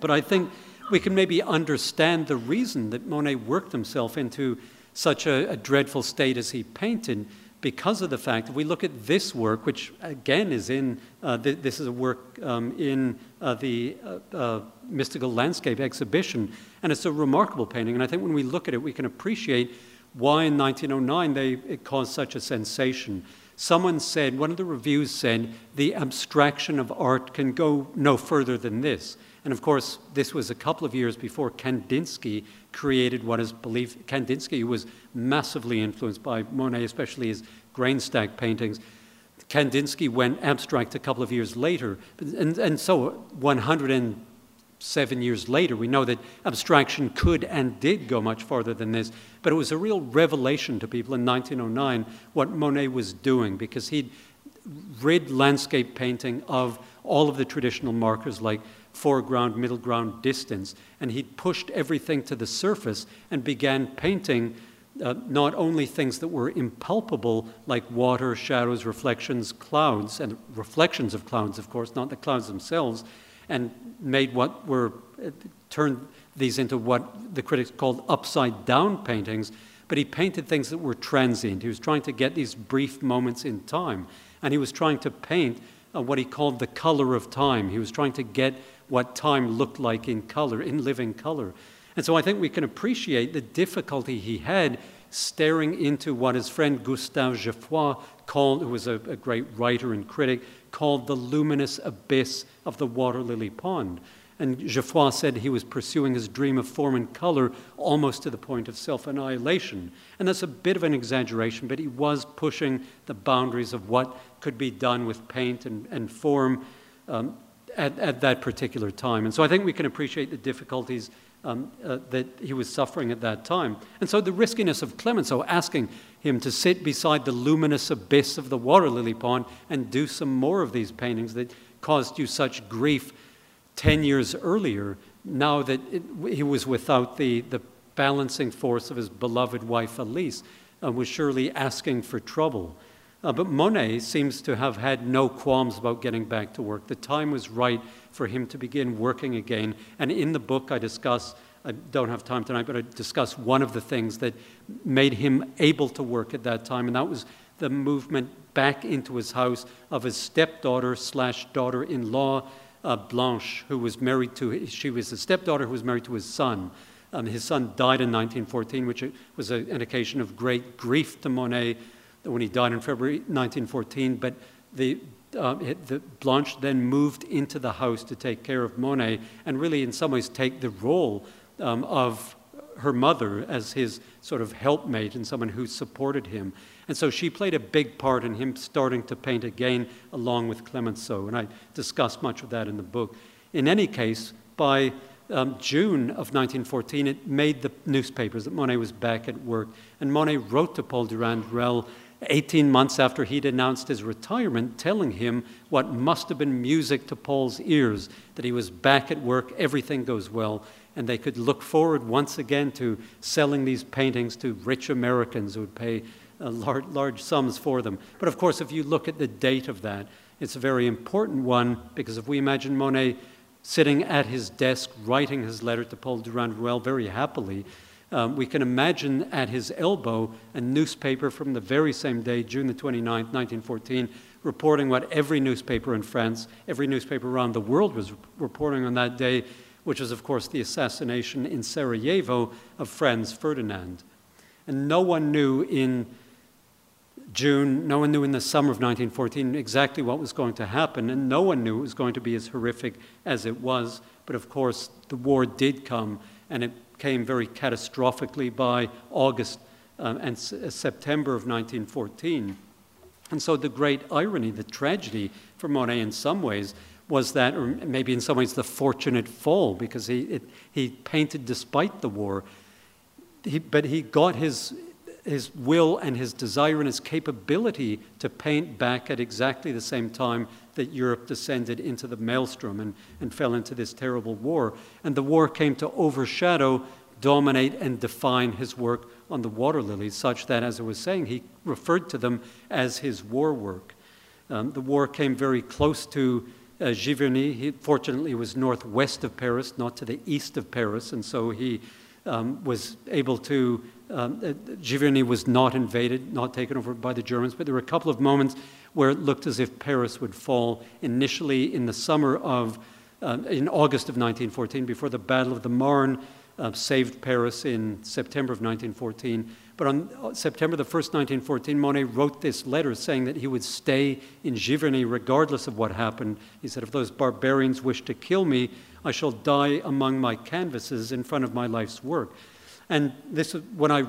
But I think we can maybe understand the reason that Monet worked himself into such a, a dreadful state as he painted because of the fact that we look at this work, which again is in, uh, th- this is a work um, in uh, the uh, uh, Mystical Landscape exhibition, and it's a remarkable painting. And I think when we look at it, we can appreciate why in 1909 they, it caused such a sensation. Someone said, one of the reviews said, the abstraction of art can go no further than this. And of course, this was a couple of years before Kandinsky created what is believed. Kandinsky was massively influenced by Monet, especially his grain stack paintings. Kandinsky went abstract a couple of years later. And, and so 107 years later, we know that abstraction could and did go much farther than this. But it was a real revelation to people in 1909 what Monet was doing because he'd rid landscape painting of all of the traditional markers like foreground, middle ground, distance. And he pushed everything to the surface and began painting uh, not only things that were impalpable, like water, shadows, reflections, clouds, and reflections of clouds, of course, not the clouds themselves, and made what were, turned these into what the critics called upside down paintings. But he painted things that were transient. He was trying to get these brief moments in time. And he was trying to paint uh, what he called the color of time. He was trying to get what time looked like in color, in living color. And so I think we can appreciate the difficulty he had staring into what his friend Gustave Geoffroy called, who was a, a great writer and critic, called the luminous abyss of the water lily pond. And Geoffroy said he was pursuing his dream of form and color almost to the point of self annihilation. And that's a bit of an exaggeration, but he was pushing the boundaries of what could be done with paint and, and form um, at, at that particular time. And so I think we can appreciate the difficulties um, uh, that he was suffering at that time. And so the riskiness of Clemenceau asking him to sit beside the luminous abyss of the water lily pond and do some more of these paintings that caused you such grief 10 years earlier, now that it, he was without the, the balancing force of his beloved wife Elise, was surely asking for trouble. Uh, but Monet seems to have had no qualms about getting back to work. The time was right for him to begin working again. And in the book, I discuss, I don't have time tonight, but I discuss one of the things that made him able to work at that time, and that was the movement back into his house of his stepdaughter slash daughter in law, uh, Blanche, who was married to, she was a stepdaughter who was married to his son. Um, his son died in 1914, which was a, an occasion of great grief to Monet when he died in February 1914, but the, uh, the, Blanche then moved into the house to take care of Monet and really, in some ways, take the role um, of her mother as his sort of helpmate and someone who supported him. And so she played a big part in him starting to paint again along with Clemenceau. And I discuss much of that in the book. In any case, by um, June of 1914, it made the newspapers that Monet was back at work. And Monet wrote to Paul Durand-Ruel 18 months after he'd announced his retirement, telling him what must have been music to Paul's ears that he was back at work, everything goes well, and they could look forward once again to selling these paintings to rich Americans who would pay uh, large, large sums for them. But of course, if you look at the date of that, it's a very important one because if we imagine Monet sitting at his desk writing his letter to Paul Durand-Ruel very happily, um, we can imagine at his elbow a newspaper from the very same day, June the 29th, 1914, reporting what every newspaper in France, every newspaper around the world was reporting on that day, which is, of course, the assassination in Sarajevo of Franz Ferdinand. And no one knew in June, no one knew in the summer of 1914 exactly what was going to happen, and no one knew it was going to be as horrific as it was. But of course, the war did come, and it came very catastrophically by August um, and uh, September of 1914. And so the great irony, the tragedy for Monet in some ways, was that, or maybe in some ways the fortunate fall, because he, it, he painted despite the war. He, but he got his, his will and his desire and his capability to paint back at exactly the same time that Europe descended into the maelstrom and, and fell into this terrible war. And the war came to overshadow, dominate, and define his work on the water lilies, such that, as I was saying, he referred to them as his war work. Um, the war came very close to uh, Giverny. He, fortunately, was northwest of Paris, not to the east of Paris, and so he um, was able to. Um, uh, Giverny was not invaded, not taken over by the Germans, but there were a couple of moments where it looked as if Paris would fall. Initially, in the summer of, uh, in August of 1914, before the Battle of the Marne uh, saved Paris in September of 1914. But on uh, September the 1st, 1914, Monet wrote this letter saying that he would stay in Giverny regardless of what happened. He said, If those barbarians wish to kill me, I shall die among my canvases in front of my life's work. And this, when I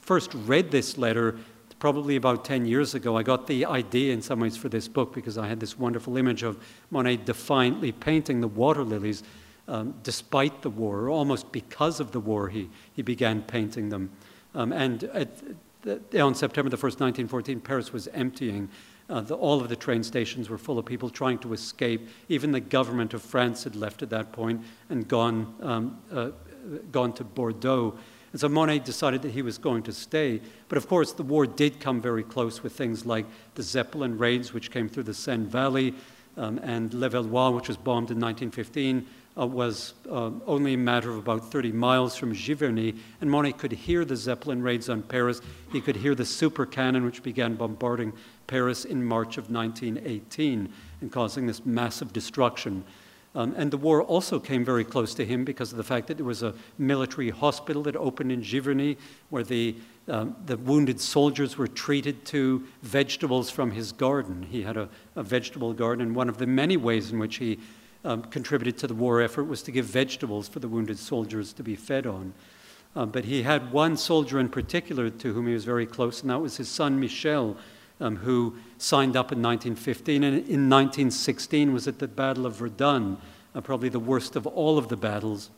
first read this letter, probably about 10 years ago, I got the idea in some ways for this book because I had this wonderful image of Monet defiantly painting the water lilies um, despite the war, or almost because of the war, he, he began painting them. Um, and at, the, on September the 1st, 1914, Paris was emptying. Uh, the, all of the train stations were full of people trying to escape. Even the government of France had left at that point and gone, um, uh, gone to Bordeaux. And so Monet decided that he was going to stay. But of course, the war did come very close with things like the Zeppelin raids, which came through the Seine Valley, um, and Levallois, which was bombed in 1915, uh, was uh, only a matter of about 30 miles from Giverny. And Monet could hear the Zeppelin raids on Paris. He could hear the super cannon, which began bombarding Paris in March of 1918 and causing this massive destruction. Um, and the war also came very close to him because of the fact that there was a military hospital that opened in Giverny where the, um, the wounded soldiers were treated to vegetables from his garden. He had a, a vegetable garden, and one of the many ways in which he um, contributed to the war effort was to give vegetables for the wounded soldiers to be fed on. Um, but he had one soldier in particular to whom he was very close, and that was his son Michel, um, who signed up in 1915 and in 1916 was at the Battle of Verdun, uh, probably the worst of all of the battles.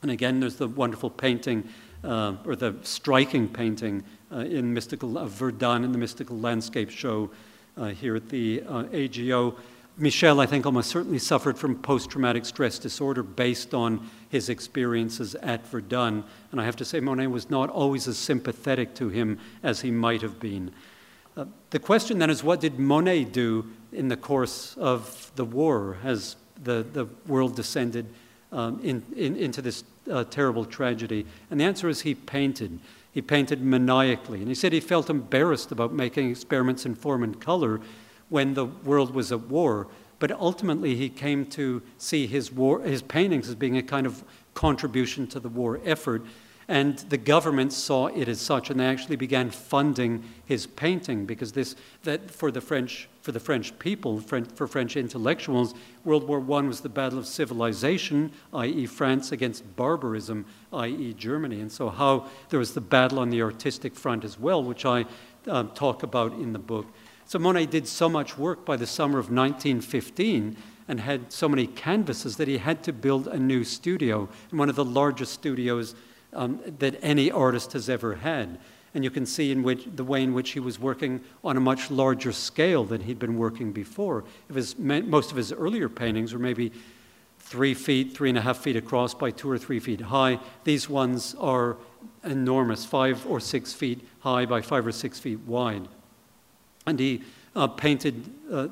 And again, there's the wonderful painting, uh, or the striking painting uh, in mystical of Verdun in the Mystical Landscape Show uh, here at the uh, AGO. Michel, I think, almost certainly suffered from post traumatic stress disorder based on his experiences at Verdun. And I have to say, Monet was not always as sympathetic to him as he might have been. Uh, the question then is what did Monet do in the course of the war as the, the world descended um, in, in, into this uh, terrible tragedy? And the answer is he painted. He painted maniacally. And he said he felt embarrassed about making experiments in form and color when the world was at war. But ultimately, he came to see his, war, his paintings as being a kind of contribution to the war effort and the government saw it as such, and they actually began funding his painting because this, that for the French, for the French people, for French intellectuals, World War I was the battle of civilization, i.e., France against barbarism, i.e., Germany. And so, how there was the battle on the artistic front as well, which I um, talk about in the book. So, Monet did so much work by the summer of 1915 and had so many canvases that he had to build a new studio, one of the largest studios um, that any artist has ever had. And you can see in which, the way in which he was working on a much larger scale than he'd been working before. His, most of his earlier paintings were maybe three feet, three and a half feet across by two or three feet high. These ones are enormous, five or six feet high by five or six feet wide. And he uh, painted, uh,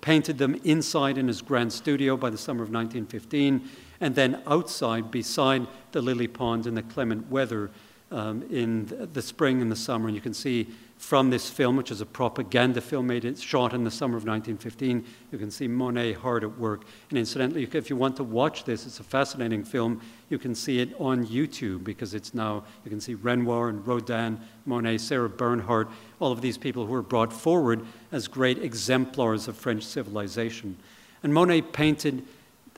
painted them inside in his grand studio by the summer of 1915 and then outside beside the lily pond in the clement weather um, in the spring and the summer. And you can see from this film, which is a propaganda film made it shot in the summer of 1915, you can see Monet hard at work. And incidentally, if you want to watch this, it's a fascinating film. You can see it on YouTube because it's now, you can see Renoir and Rodin, Monet, Sarah Bernhardt, all of these people who were brought forward as great exemplars of French civilization. And Monet painted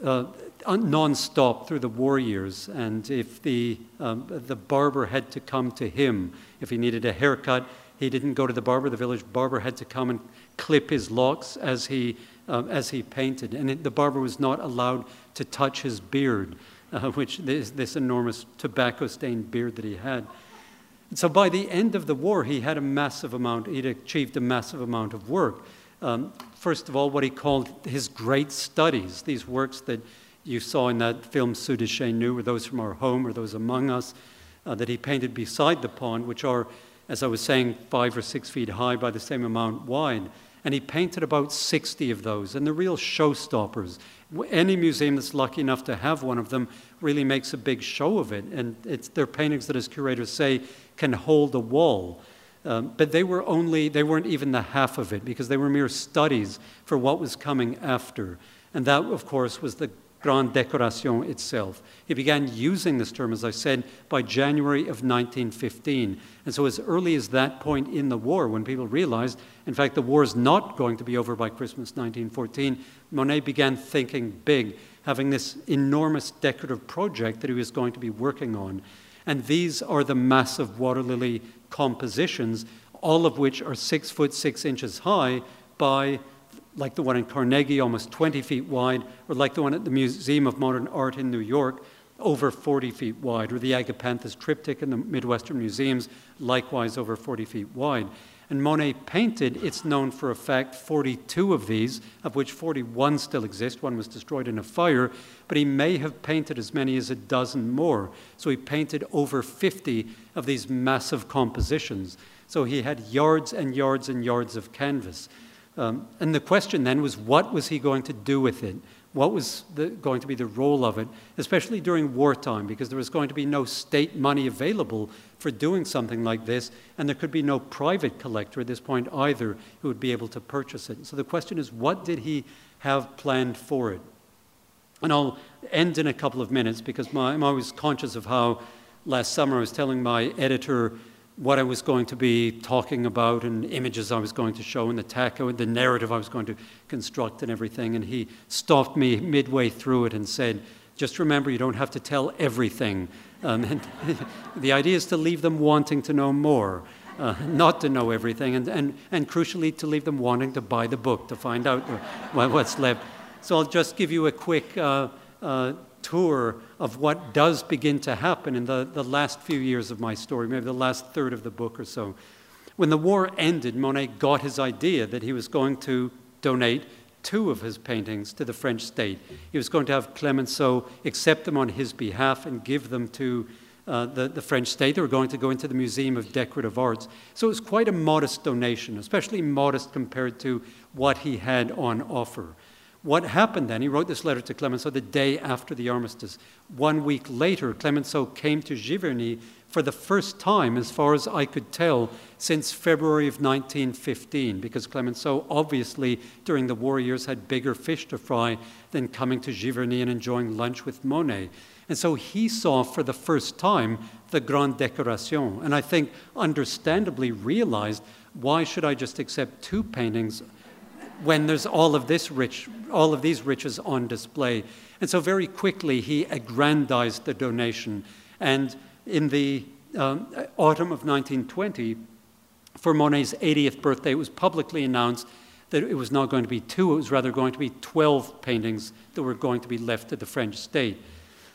uh, non-stop through the war years. And if the, um, the barber had to come to him, if he needed a haircut, he didn't go to the barber. The village barber had to come and clip his locks as he, uh, as he painted. And it, the barber was not allowed to touch his beard, uh, which this, this enormous tobacco-stained beard that he had. And so by the end of the war, he had a massive amount, he'd achieved a massive amount of work. Um, first of all, what he called his great studies, these works that you saw in that film Ceux de or those from our home, or those among us, uh, that he painted beside the pond, which are, as I was saying, five or six feet high by the same amount wide. And he painted about 60 of those, and the real showstoppers. Any museum that's lucky enough to have one of them really makes a big show of it. And it's, they're paintings that, as curators say, can hold a wall. Um, but they were only, they weren't even the half of it because they were mere studies for what was coming after. And that, of course, was the Grande Décoration itself. He began using this term, as I said, by January of 1915. And so, as early as that point in the war, when people realized, in fact, the war is not going to be over by Christmas 1914, Monet began thinking big, having this enormous decorative project that he was going to be working on. And these are the massive water lily compositions, all of which are six foot six inches high by like the one in Carnegie, almost 20 feet wide, or like the one at the Museum of Modern Art in New York, over 40 feet wide, or the Agapanthus triptych in the Midwestern Museums, likewise over 40 feet wide. And Monet painted, it's known for a fact, 42 of these, of which 41 still exist. One was destroyed in a fire, but he may have painted as many as a dozen more. So he painted over 50 of these massive compositions. So he had yards and yards and yards of canvas. Um, and the question then was what was he going to do with it? What was the, going to be the role of it, especially during wartime, because there was going to be no state money available for doing something like this, and there could be no private collector at this point either who would be able to purchase it. So the question is, what did he have planned for it? And I'll end in a couple of minutes because my, I'm always conscious of how last summer I was telling my editor what I was going to be talking about and images I was going to show and the taco and the narrative I was going to construct and everything. And he stopped me midway through it and said, just remember, you don't have to tell everything. Um, and <laughs> the idea is to leave them wanting to know more, uh, not to know everything, and, and, and crucially, to leave them wanting to buy the book to find out <laughs> what's left. So I'll just give you a quick uh, uh, tour of what does begin to happen in the, the last few years of my story, maybe the last third of the book or so. When the war ended, Monet got his idea that he was going to donate two of his paintings to the French state. He was going to have Clemenceau accept them on his behalf and give them to uh, the, the French state. They were going to go into the Museum of Decorative Arts. So it was quite a modest donation, especially modest compared to what he had on offer. What happened then? He wrote this letter to Clemenceau the day after the armistice. One week later, Clemenceau came to Giverny for the first time, as far as I could tell, since February of 1915, because Clemenceau obviously during the war years had bigger fish to fry than coming to Giverny and enjoying lunch with Monet. And so he saw for the first time the Grande Décoration, and I think understandably realized why should I just accept two paintings when there's all of this rich, all of these riches on display. And so very quickly he aggrandized the donation. And in the um, autumn of 1920, for Monet's 80th birthday, it was publicly announced that it was not going to be two, it was rather going to be 12 paintings that were going to be left to the French state.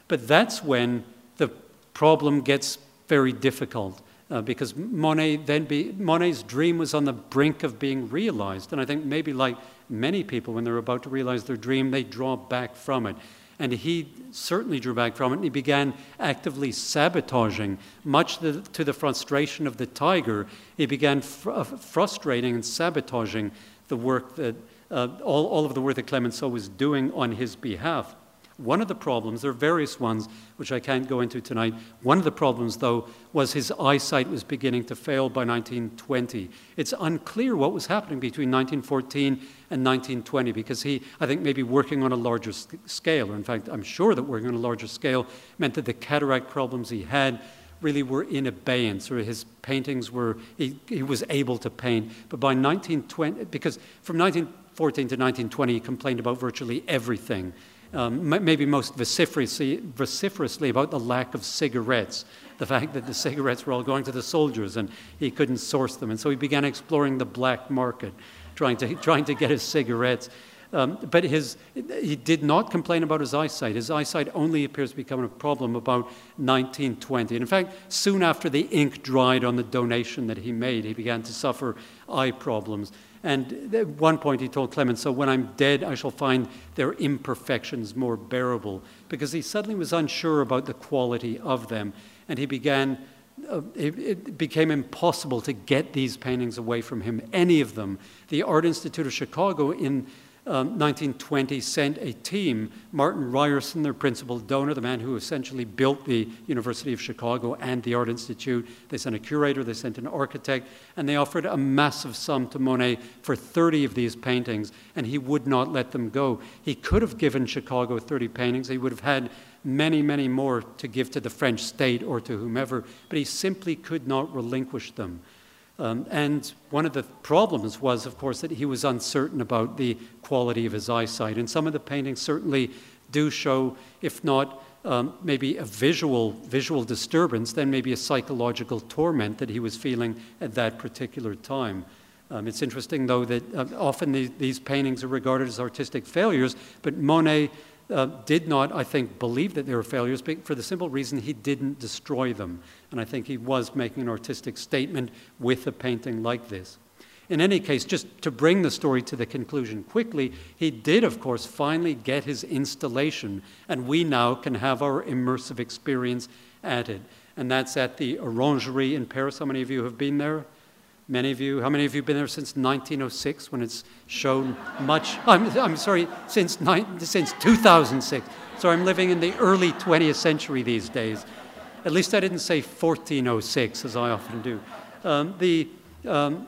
But that's when the problem gets very difficult uh, because Monet then be, Monet's dream was on the brink of being realized. And I think maybe like many people, when they're about to realize their dream, they draw back from it. And he certainly drew back from it, and he began actively sabotaging, much to the, to the frustration of the tiger. He began fr- uh, frustrating and sabotaging the work that, uh, all, all of the work that Clemenceau was doing on his behalf. One of the problems, there are various ones which I can't go into tonight. One of the problems, though, was his eyesight was beginning to fail by 1920. It's unclear what was happening between 1914 and 1920 because he, I think, maybe working on a larger scale, or in fact, I'm sure that working on a larger scale meant that the cataract problems he had really were in abeyance, or his paintings were, he, he was able to paint. But by 1920, because from 1914 to 1920, he complained about virtually everything um, maybe most vociferously, vociferously about the lack of cigarettes, the fact that the cigarettes were all going to the soldiers and he couldn't source them. And so he began exploring the black market, trying to, trying to get his cigarettes. Um, but his, he did not complain about his eyesight. His eyesight only appears to become a problem about 1920. And in fact, soon after the ink dried on the donation that he made, he began to suffer eye problems. And at one point he told Clement, So when I'm dead, I shall find their imperfections more bearable, because he suddenly was unsure about the quality of them. And he began, uh, it, it became impossible to get these paintings away from him, any of them. The Art Institute of Chicago in um, 1920 sent a team, Martin Ryerson, their principal donor, the man who essentially built the University of Chicago and the Art Institute. They sent a curator, they sent an architect, and they offered a massive sum to Monet for 30 of these paintings, and he would not let them go. He could have given Chicago 30 paintings, he would have had many, many more to give to the French state or to whomever, but he simply could not relinquish them. Um, and one of the problems was, of course, that he was uncertain about the quality of his eyesight. And some of the paintings certainly do show, if not um, maybe a visual, visual disturbance, then maybe a psychological torment that he was feeling at that particular time. Um, it's interesting, though, that uh, often these, these paintings are regarded as artistic failures, but Monet uh, did not, I think, believe that they were failures for the simple reason he didn't destroy them. And I think he was making an artistic statement with a painting like this. In any case, just to bring the story to the conclusion quickly, he did, of course, finally get his installation, and we now can have our immersive experience at it. And that's at the Orangerie in Paris. How many of you have been there? Many of you, how many of you have been there since 1906 when it's shown much? <laughs> I'm, I'm sorry, since, since 2006. So I'm living in the early 20th century these days. At least I didn't say 1406, as I often do. Um, the, um,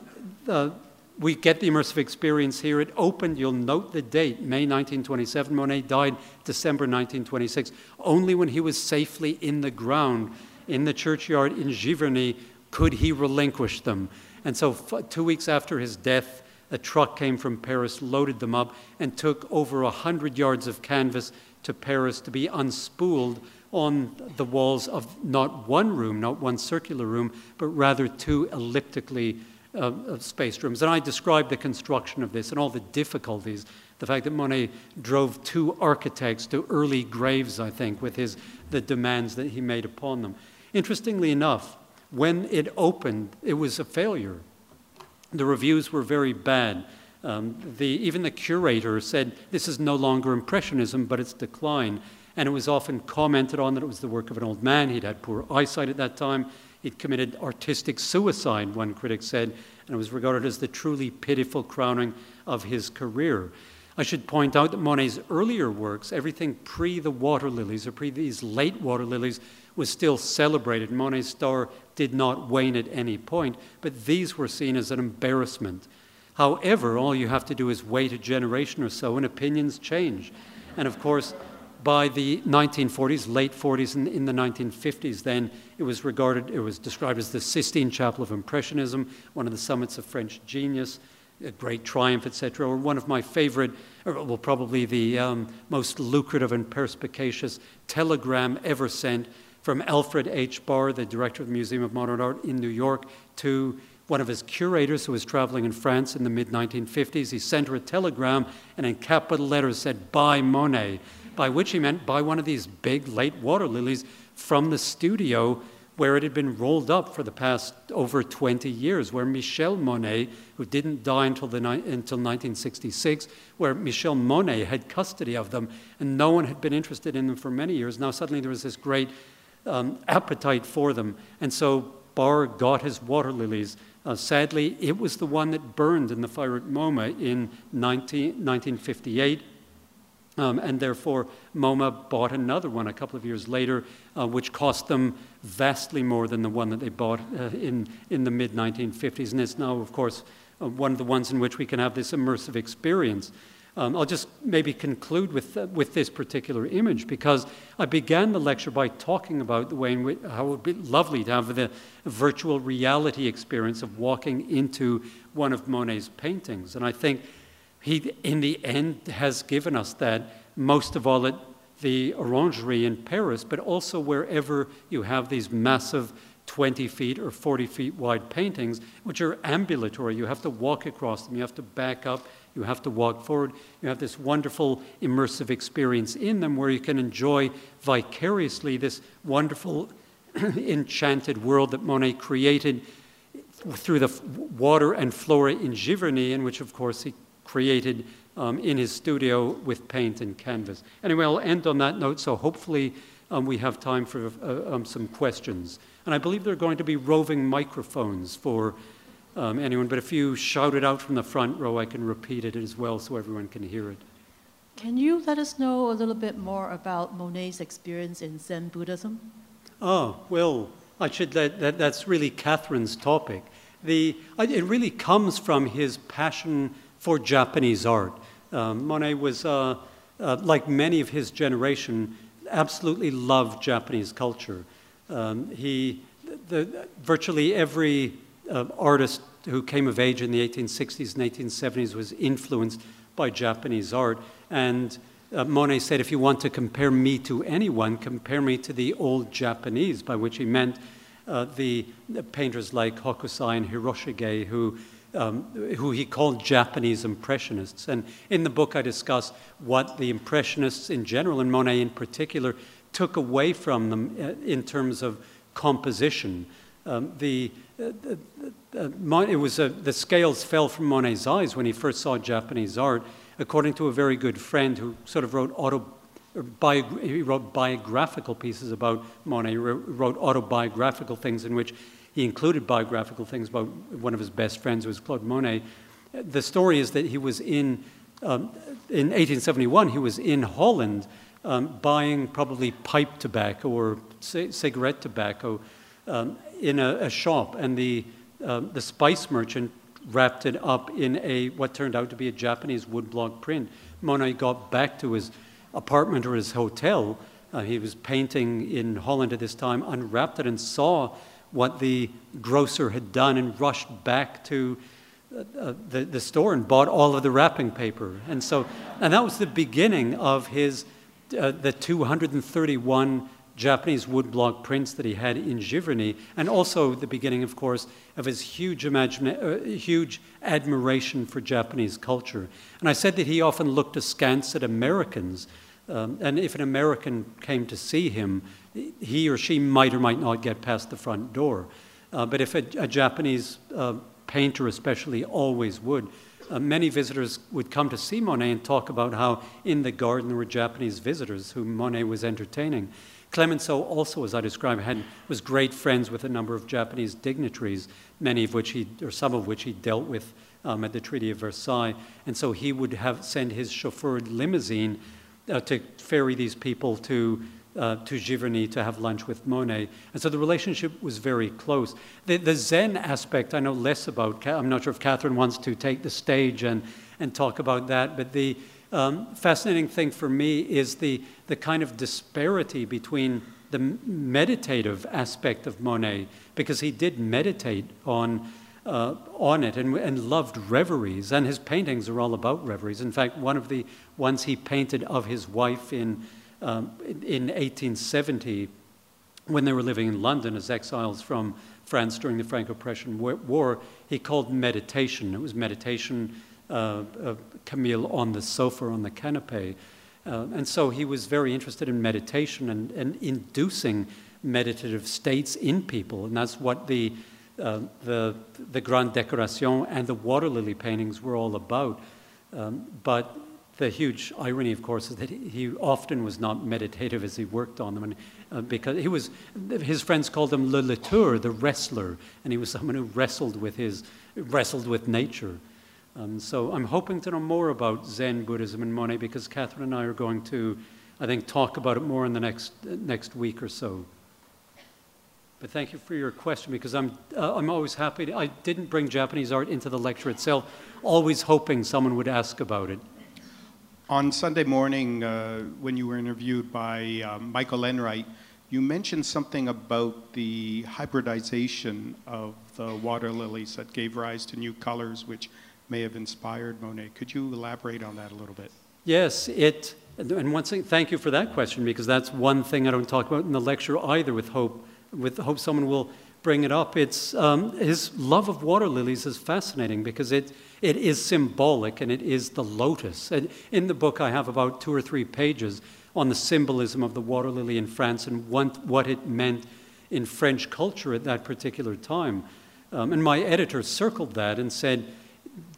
we get the immersive experience here. It opened, you'll note the date, May 1927. Monet died December 1926. Only when he was safely in the ground in the churchyard in Giverny could he relinquish them. And so, two weeks after his death, a truck came from Paris, loaded them up, and took over 100 yards of canvas to Paris to be unspooled on the walls of not one room, not one circular room, but rather two elliptically uh, spaced rooms. And I described the construction of this and all the difficulties. The fact that Monet drove two architects to early graves, I think, with his, the demands that he made upon them. Interestingly enough, when it opened, it was a failure. The reviews were very bad. Um, the, even the curator said this is no longer Impressionism, but it's decline. And it was often commented on that it was the work of an old man. He'd had poor eyesight at that time. He'd committed artistic suicide, one critic said, and it was regarded as the truly pitiful crowning of his career. I should point out that Monet's earlier works, everything pre the water lilies or pre these late water lilies, was still celebrated. Monet's star did not wane at any point, but these were seen as an embarrassment. However, all you have to do is wait a generation or so, and opinions change. And of course, by the 1940s, late 40s, and in the 1950s, then it was regarded, it was described as the Sistine Chapel of Impressionism, one of the summits of French genius, a great triumph, etc., or one of my favorite, or well, probably the um, most lucrative and perspicacious telegram ever sent from Alfred H. Barr, the director of the Museum of Modern Art in New York, to one of his curators who was traveling in France in the mid 1950s. He sent her a telegram and in capital letters said, Buy Monet, by which he meant buy one of these big late water lilies from the studio where it had been rolled up for the past over 20 years, where Michel Monet, who didn't die until, the, until 1966, where Michel Monet had custody of them, and no one had been interested in them for many years. Now suddenly there was this great um, appetite for them. And so Barr got his water lilies. Uh, sadly, it was the one that burned in the fire at MoMA in 19, 1958. Um, and therefore, MoMA bought another one a couple of years later, uh, which cost them vastly more than the one that they bought uh, in, in the mid 1950s. And it's now, of course, uh, one of the ones in which we can have this immersive experience. Um, I'll just maybe conclude with, uh, with this particular image because I began the lecture by talking about the way in which, how it would be lovely to have the virtual reality experience of walking into one of Monet's paintings. And I think he, in the end, has given us that, most of all at the Orangerie in Paris, but also wherever you have these massive 20 feet or 40 feet wide paintings, which are ambulatory. You have to walk across them, you have to back up, You have to walk forward. You have this wonderful immersive experience in them where you can enjoy vicariously this wonderful <clears throat> enchanted world that Monet created through the water and flora in Giverny, in which, of course, he created um, in his studio with paint and canvas. Anyway, I'll end on that note, so hopefully um, we have time for uh, um, some questions. And I believe there are going to be roving microphones for um, anyone, but if you shout it out from the front row, I can repeat it as well so everyone can hear it. Can you let us know a little bit more about Monet's experience in Zen Buddhism? Oh, well, I should let, that, that's really Katharine's topic. The, it really comes from his passion for Japanese art. Um, Monet was, uh, uh, like many of his generation, absolutely loved Japanese culture. Um, he, the, virtually every uh, artist who came of age in the 1860s and 1870s was influenced by Japanese art. And uh, Monet said, if you want to compare me to anyone, compare me to the old Japanese, by which he meant uh, the, the, painters like Hokusai and Hiroshige, who, um, who he called Japanese Impressionists. And in the book, I discuss what the Impressionists in general, and Monet in particular, took away from them uh, in terms of composition. Um, the, it was a, the scales fell from Monet's eyes when he first saw Japanese art, according to a very good friend who sort of wrote auto, he wrote biographical pieces about Monet. He wrote autobiographical things in which he included biographical things about one of his best friends, who was Claude Monet. The story is that he was in, um, in 1871, he was in Holland um, buying probably pipe tobacco or cigarette tobacco um, in a, a, shop, and the, uh, the spice merchant wrapped it up in a what turned out to be a Japanese woodblock print. Monet got back to his apartment or his hotel. Uh, he was painting in Holland at this time, unwrapped it and saw what the grocer had done and rushed back to uh, uh, the, the store and bought all of the wrapping paper. And so, and that was the beginning of his, uh, the 231 Japanese woodblock prints that he had in Giverny, and also the beginning, of course, of his huge, uh, huge admiration for Japanese culture. And I said that he often looked askance at Americans, um, and if an American came to see him, he or she might or might not get past the front door. Uh, but if a, a Japanese uh, painter, especially, always would, uh, many visitors would come to see Monet and talk about how in the garden there were Japanese visitors whom Monet was entertaining. Clemenceau also, as I described, had, was great friends with a number of Japanese dignitaries, many of which he, or some of which he dealt with um, at the Treaty of Versailles. And so he would have send his chauffeured limousine uh, to ferry these people to, uh, to Giverny to have lunch with Monet. And so the relationship was very close. The, the Zen aspect I know less about. I'm not sure if Katharine wants to take the stage and, and talk about that, but the, um, fascinating thing for me is the, the kind of disparity between the meditative aspect of Monet, because he did meditate on, uh, on it and, and loved reveries, and his paintings are all about reveries. In fact, one of the ones he painted of his wife in, um, in 1870, when they were living in London as exiles from France during the Franco-Prussian War, he called meditation. It was meditation Camille on the sofa on the canapé. Uh, and so he was very interested in meditation and, and inducing meditative states in people. And that's what the, uh, the, the Grande Décoration and the water lily paintings were all about. Um, but the huge irony, of course, is that he often was not meditative as he worked on them. And, uh, because he was, his friends called him le lutteur, the wrestler, and he was someone who wrestled with, his, wrestled with nature. Um, so I'm hoping to know more about Zen Buddhism and Monet because Katharine and I are going to, I think, talk about it more in the next, next week or so. But thank you for your question because I'm, uh, I'm always happy. To, I didn't bring Japanese art into the lecture itself, always hoping someone would ask about it. On Sunday morning, uh, when you were interviewed by uh, Michael Enright, you mentioned something about the hybridization of the water lilies that gave rise to new colors, which may have inspired Monet. Could you elaborate on that a little bit? Yes, it, and once again, thank you for that question because that's one thing I don't talk about in the lecture either with hope, with hope someone will, bring it up. It's, um, his love of water lilies is fascinating because it, it is symbolic and it is the lotus. And in the book, I have about two or three pages on the symbolism of the water lily in France and what, what it meant in French culture at that particular time. Um, and my editor circled that and said,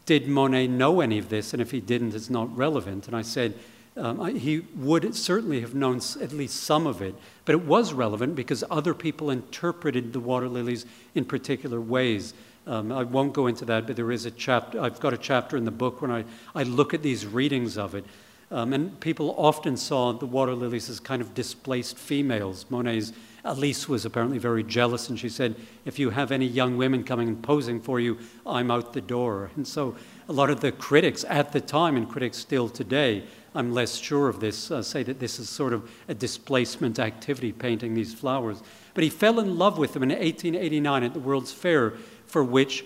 Did Monet know any of this? And if he didn't, it's not relevant. And I said, um, he would certainly have known at least some of it, but it was relevant because other people interpreted the water lilies in particular ways. Um, I won't go into that, but there is a chapter, I've got a chapter in the book when I, I look at these readings of it. Um, and people often saw the water lilies as kind of displaced females. Monet's Elise was apparently very jealous, and she said, If you have any young women coming and posing for you, I'm out the door. And so a lot of the critics at the time, and critics still today, I'm less sure of this, uh, say that this is sort of a displacement activity, painting these flowers. But he fell in love with them in 1889 at the World's Fair, for which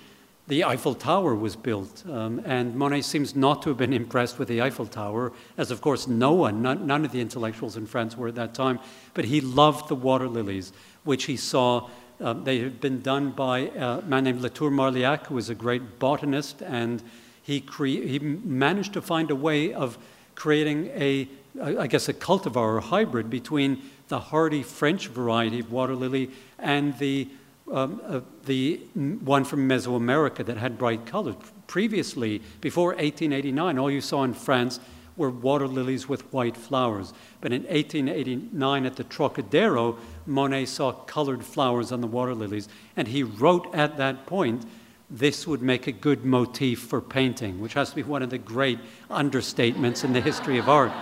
the Eiffel Tower was built. Um, and Monet seems not to have been impressed with the Eiffel Tower, as of course no one, none, none of the intellectuals in France were at that time. But he loved the water lilies, which he saw. Um, they had been done by a man named Latour Marliac, who was a great botanist, and he, he managed to find a way of creating a, I guess, a cultivar or hybrid between the hardy French variety of water lily and the, um, uh, the one from Mesoamerica that had bright colors. Previously, before 1889, all you saw in France were water lilies with white flowers. But in 1889 at the Trocadero, Monet saw colored flowers on the water lilies, and he wrote at that point this would make a good motif for painting, which has to be one of the great understatements in the history of art.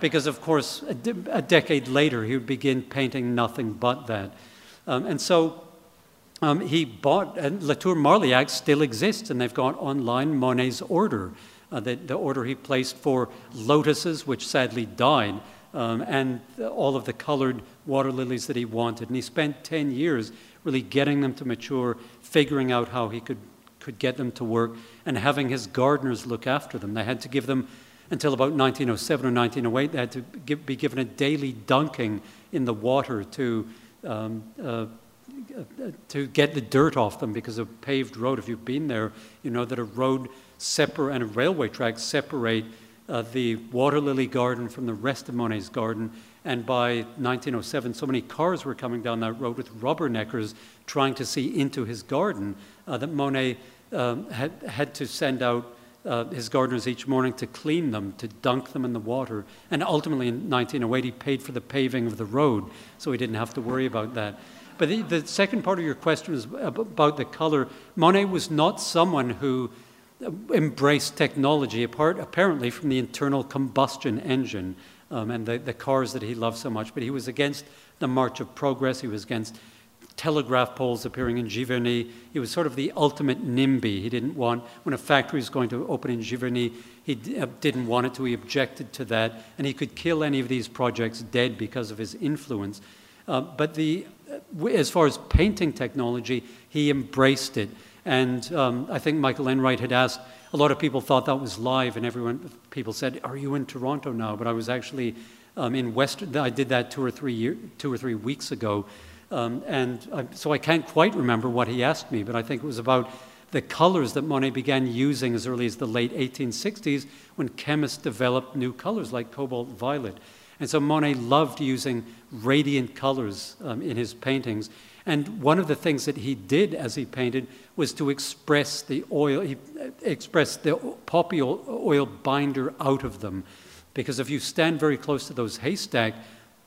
Because, of course, a, de- a decade later, he would begin painting nothing but that. Um, and so um, he bought, and Latour Marliac still exists, and they've got online Monet's order, uh, the, the, order he placed for lotuses, which sadly died, um, and all of the colored water lilies that he wanted. And he spent 10 years really getting them to mature, figuring out how he could, could get them to work, and having his gardeners look after them. They had to give them, until about 1907 or 1908, they had to give, be given a daily dunking in the water to, um, uh, to get the dirt off them because a paved road. If you've been there, you know that a road separ- and a railway track separate uh, the water lily garden from the rest of Monet's garden and by 1907, so many cars were coming down that road with rubberneckers trying to see into his garden uh, that Monet um, had, had to send out uh, his gardeners each morning to clean them, to dunk them in the water. And ultimately, in 1908, he paid for the paving of the road, so he didn't have to worry about that. But the, the second part of your question is about the color. Monet was not someone who uh, embraced technology, apart apparently from the internal combustion engine um, and the, the cars that he loved so much. But he was against the march of progress. He was against telegraph poles appearing in Giverny. He was sort of the ultimate NIMBY. He didn't want, when a factory was going to open in Giverny, he uh, didn't want it to. He objected to that. And he could kill any of these projects dead because of his influence. Uh, but the, uh, as far as painting technology, he embraced it. And um, I think Michael Enright had asked, a lot of people thought that was live, and everyone, people said, "Are you in Toronto now?" But I was actually um, in Western, I did that two or three year, two or three weeks ago, um, and I, so I can't quite remember what he asked me. But I think it was about the colors that Monet began using as early as the late 1860s, when chemists developed new colors like cobalt violet. And so Monet loved using radiant colors um, in his paintings. And one of the things that he did as he painted was to express the oil, he expressed the poppy oil binder out of them. Because if you stand very close to those haystack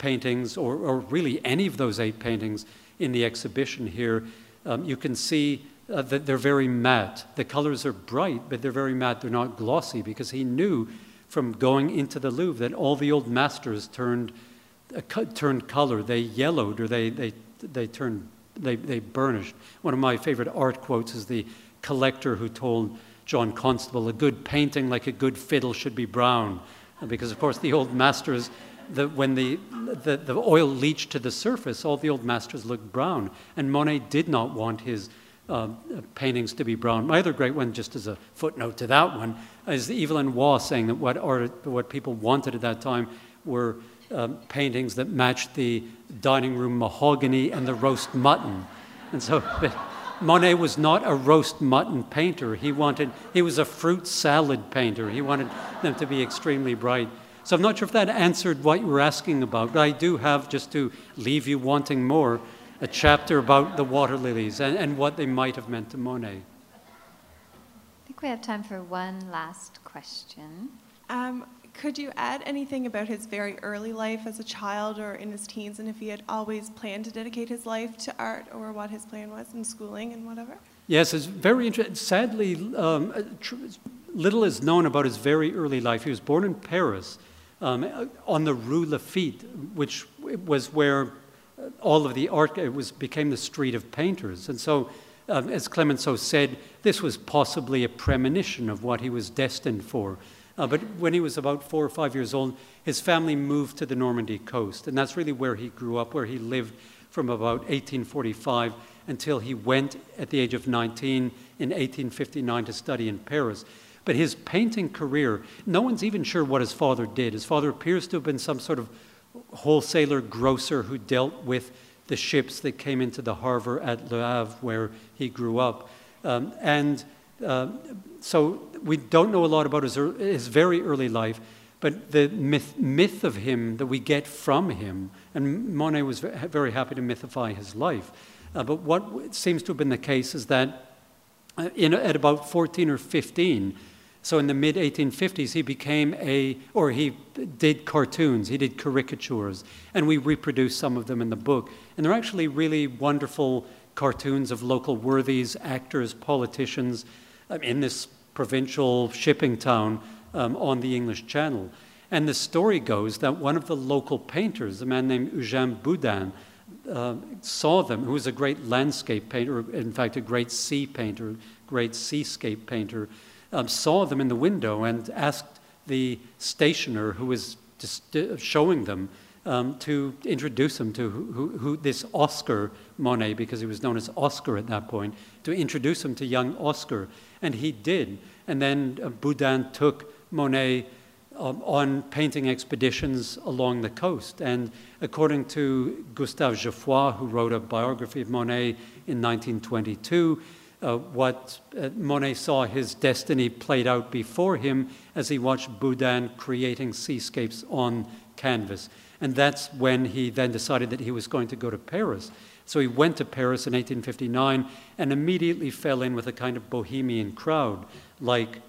paintings, or, or really any of those eight paintings in the exhibition here, um, you can see uh, that they're very matte. The colors are bright, but they're very matte. They're not glossy because he knew from going into the Louvre that all the old masters turned, uh, turned color. They yellowed or they, they, they turned, they, they burnished. One of my favorite art quotes is the collector who told John Constable, a good painting like a good fiddle should be brown. Because, of course, the old masters, the, when the, the, the oil leached to the surface, all the old masters looked brown. And Monet did not want his uh, paintings to be brown. My other great one, just as a footnote to that one, is Evelyn Waugh saying that what, art, what people wanted at that time were um, paintings that matched the dining room mahogany and the roast mutton. And so <laughs> Monet was not a roast mutton painter. He wanted, he was a fruit salad painter. He wanted them to be extremely bright. So I'm not sure if that answered what you were asking about, but I do have, just to leave you wanting more, a chapter about the water lilies and, and what they might have meant to Monet. I think we have time for one last question. Um, could you add anything about his very early life as a child or in his teens, and if he had always planned to dedicate his life to art, or what his plan was in schooling and whatever? Yes, it's very interesting. Sadly, um, uh, tr- little is known about his very early life. He was born in Paris um, on the Rue Laffitte, which was where all of the art it was became the street of painters. And so, um, as Clemenceau said, this was possibly a premonition of what he was destined for. Uh, but when he was about four or five years old, his family moved to the Normandy coast, and that's really where he grew up, where he lived from about 1845 until he went at the age of 19 in 1859 to study in Paris. But his painting career, no one's even sure what his father did. His father appears to have been some sort of wholesaler, grocer who dealt with the ships that came into the harbor at Le Havre, where he grew up. Um, and uh, so we don't know a lot about his, his very early life, but the myth, myth of him that we get from him, and Monet was very happy to mythify his life. Uh, but what seems to have been the case is that uh, in, at about 14 or 15, so in the mid 1850s, he became a, or he did cartoons, he did caricatures, and we reproduce some of them in the book. And they're actually really wonderful cartoons of local worthies, actors, politicians um, in this provincial shipping town um, on the English Channel. And the story goes that one of the local painters, a man named Eugène Boudin, uh, saw them, who was a great landscape painter, in fact, a great sea painter, great seascape painter um, saw them in the window and asked the stationer who was just uh, showing them um, to introduce him to who, who, who, this Oscar Monet, because he was known as Oscar at that point, to introduce him to young Oscar. And he did. And then uh, Boudin took Monet um, on painting expeditions along the coast. And according to Gustave Geoffroy, who wrote a biography of Monet in 1922, uh, what uh, Monet saw his destiny played out before him as he watched Boudin creating seascapes on canvas. And that's when he then decided that he was going to go to Paris. So he went to Paris in 1859 and immediately fell in with a kind of bohemian crowd, like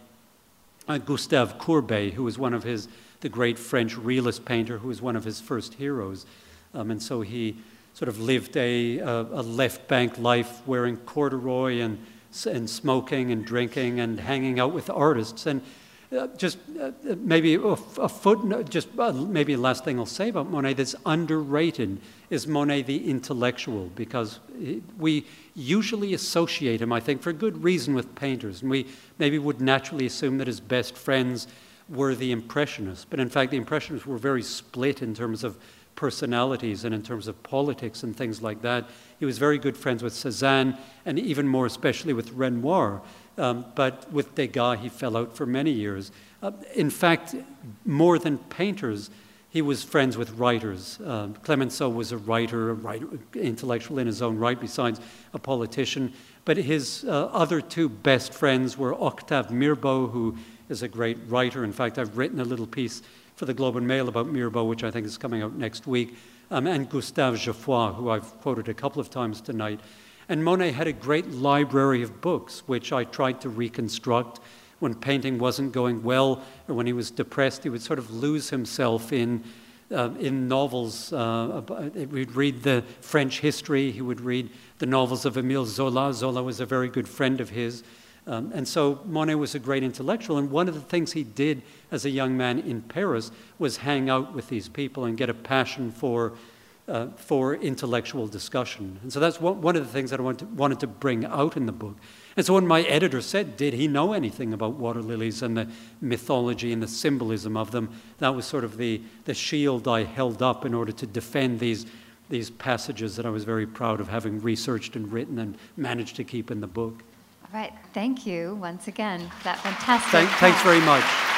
uh, Gustave Courbet, who was one of his, the great French realist painter, who was one of his first heroes. Um, and so he sort of lived a, a, a left bank life wearing corduroy and, and smoking and drinking and hanging out with artists. And uh, just uh, maybe a, footnote, just uh, maybe the last thing I'll say about Monet that's underrated is Monet the intellectual, because we usually associate him, I think, for good reason with painters. And we maybe would naturally assume that his best friends were the Impressionists. But in fact, the Impressionists were very split in terms of personalities and in terms of politics and things like that. He was very good friends with Cézanne and even more especially with Renoir. Um, but with Degas, he fell out for many years. Uh, in fact, more than painters, he was friends with writers. Um, Clemenceau was a writer, a writer, intellectual in his own right, besides a politician. But his uh, other two best friends were Octave Mirbeau, who is a great writer. In fact, I've written a little piece for the Globe and Mail about Mirbeau, which I think is coming out next week, um, and Gustave Geoffroy, who I've quoted a couple of times tonight. And Monet had a great library of books, which I tried to reconstruct. When painting wasn't going well, or when he was depressed, he would sort of lose himself in, uh, in novels. Uh, he would read the French history, he would read the novels of Emile Zola. Zola was a very good friend of his. Um, and so Monet was a great intellectual, and one of the things he did as a young man in Paris was hang out with these people and get a passion for, uh, for intellectual discussion. And so that's one, of the things that I want to, wanted to bring out in the book. And so when my editor said, Did he know anything about water lilies and the mythology and the symbolism of them? That was sort of the, the shield I held up in order to defend these, these passages that I was very proud of having researched and written and managed to keep in the book right. Thank you once again for that fantastic. Thank, thanks very much.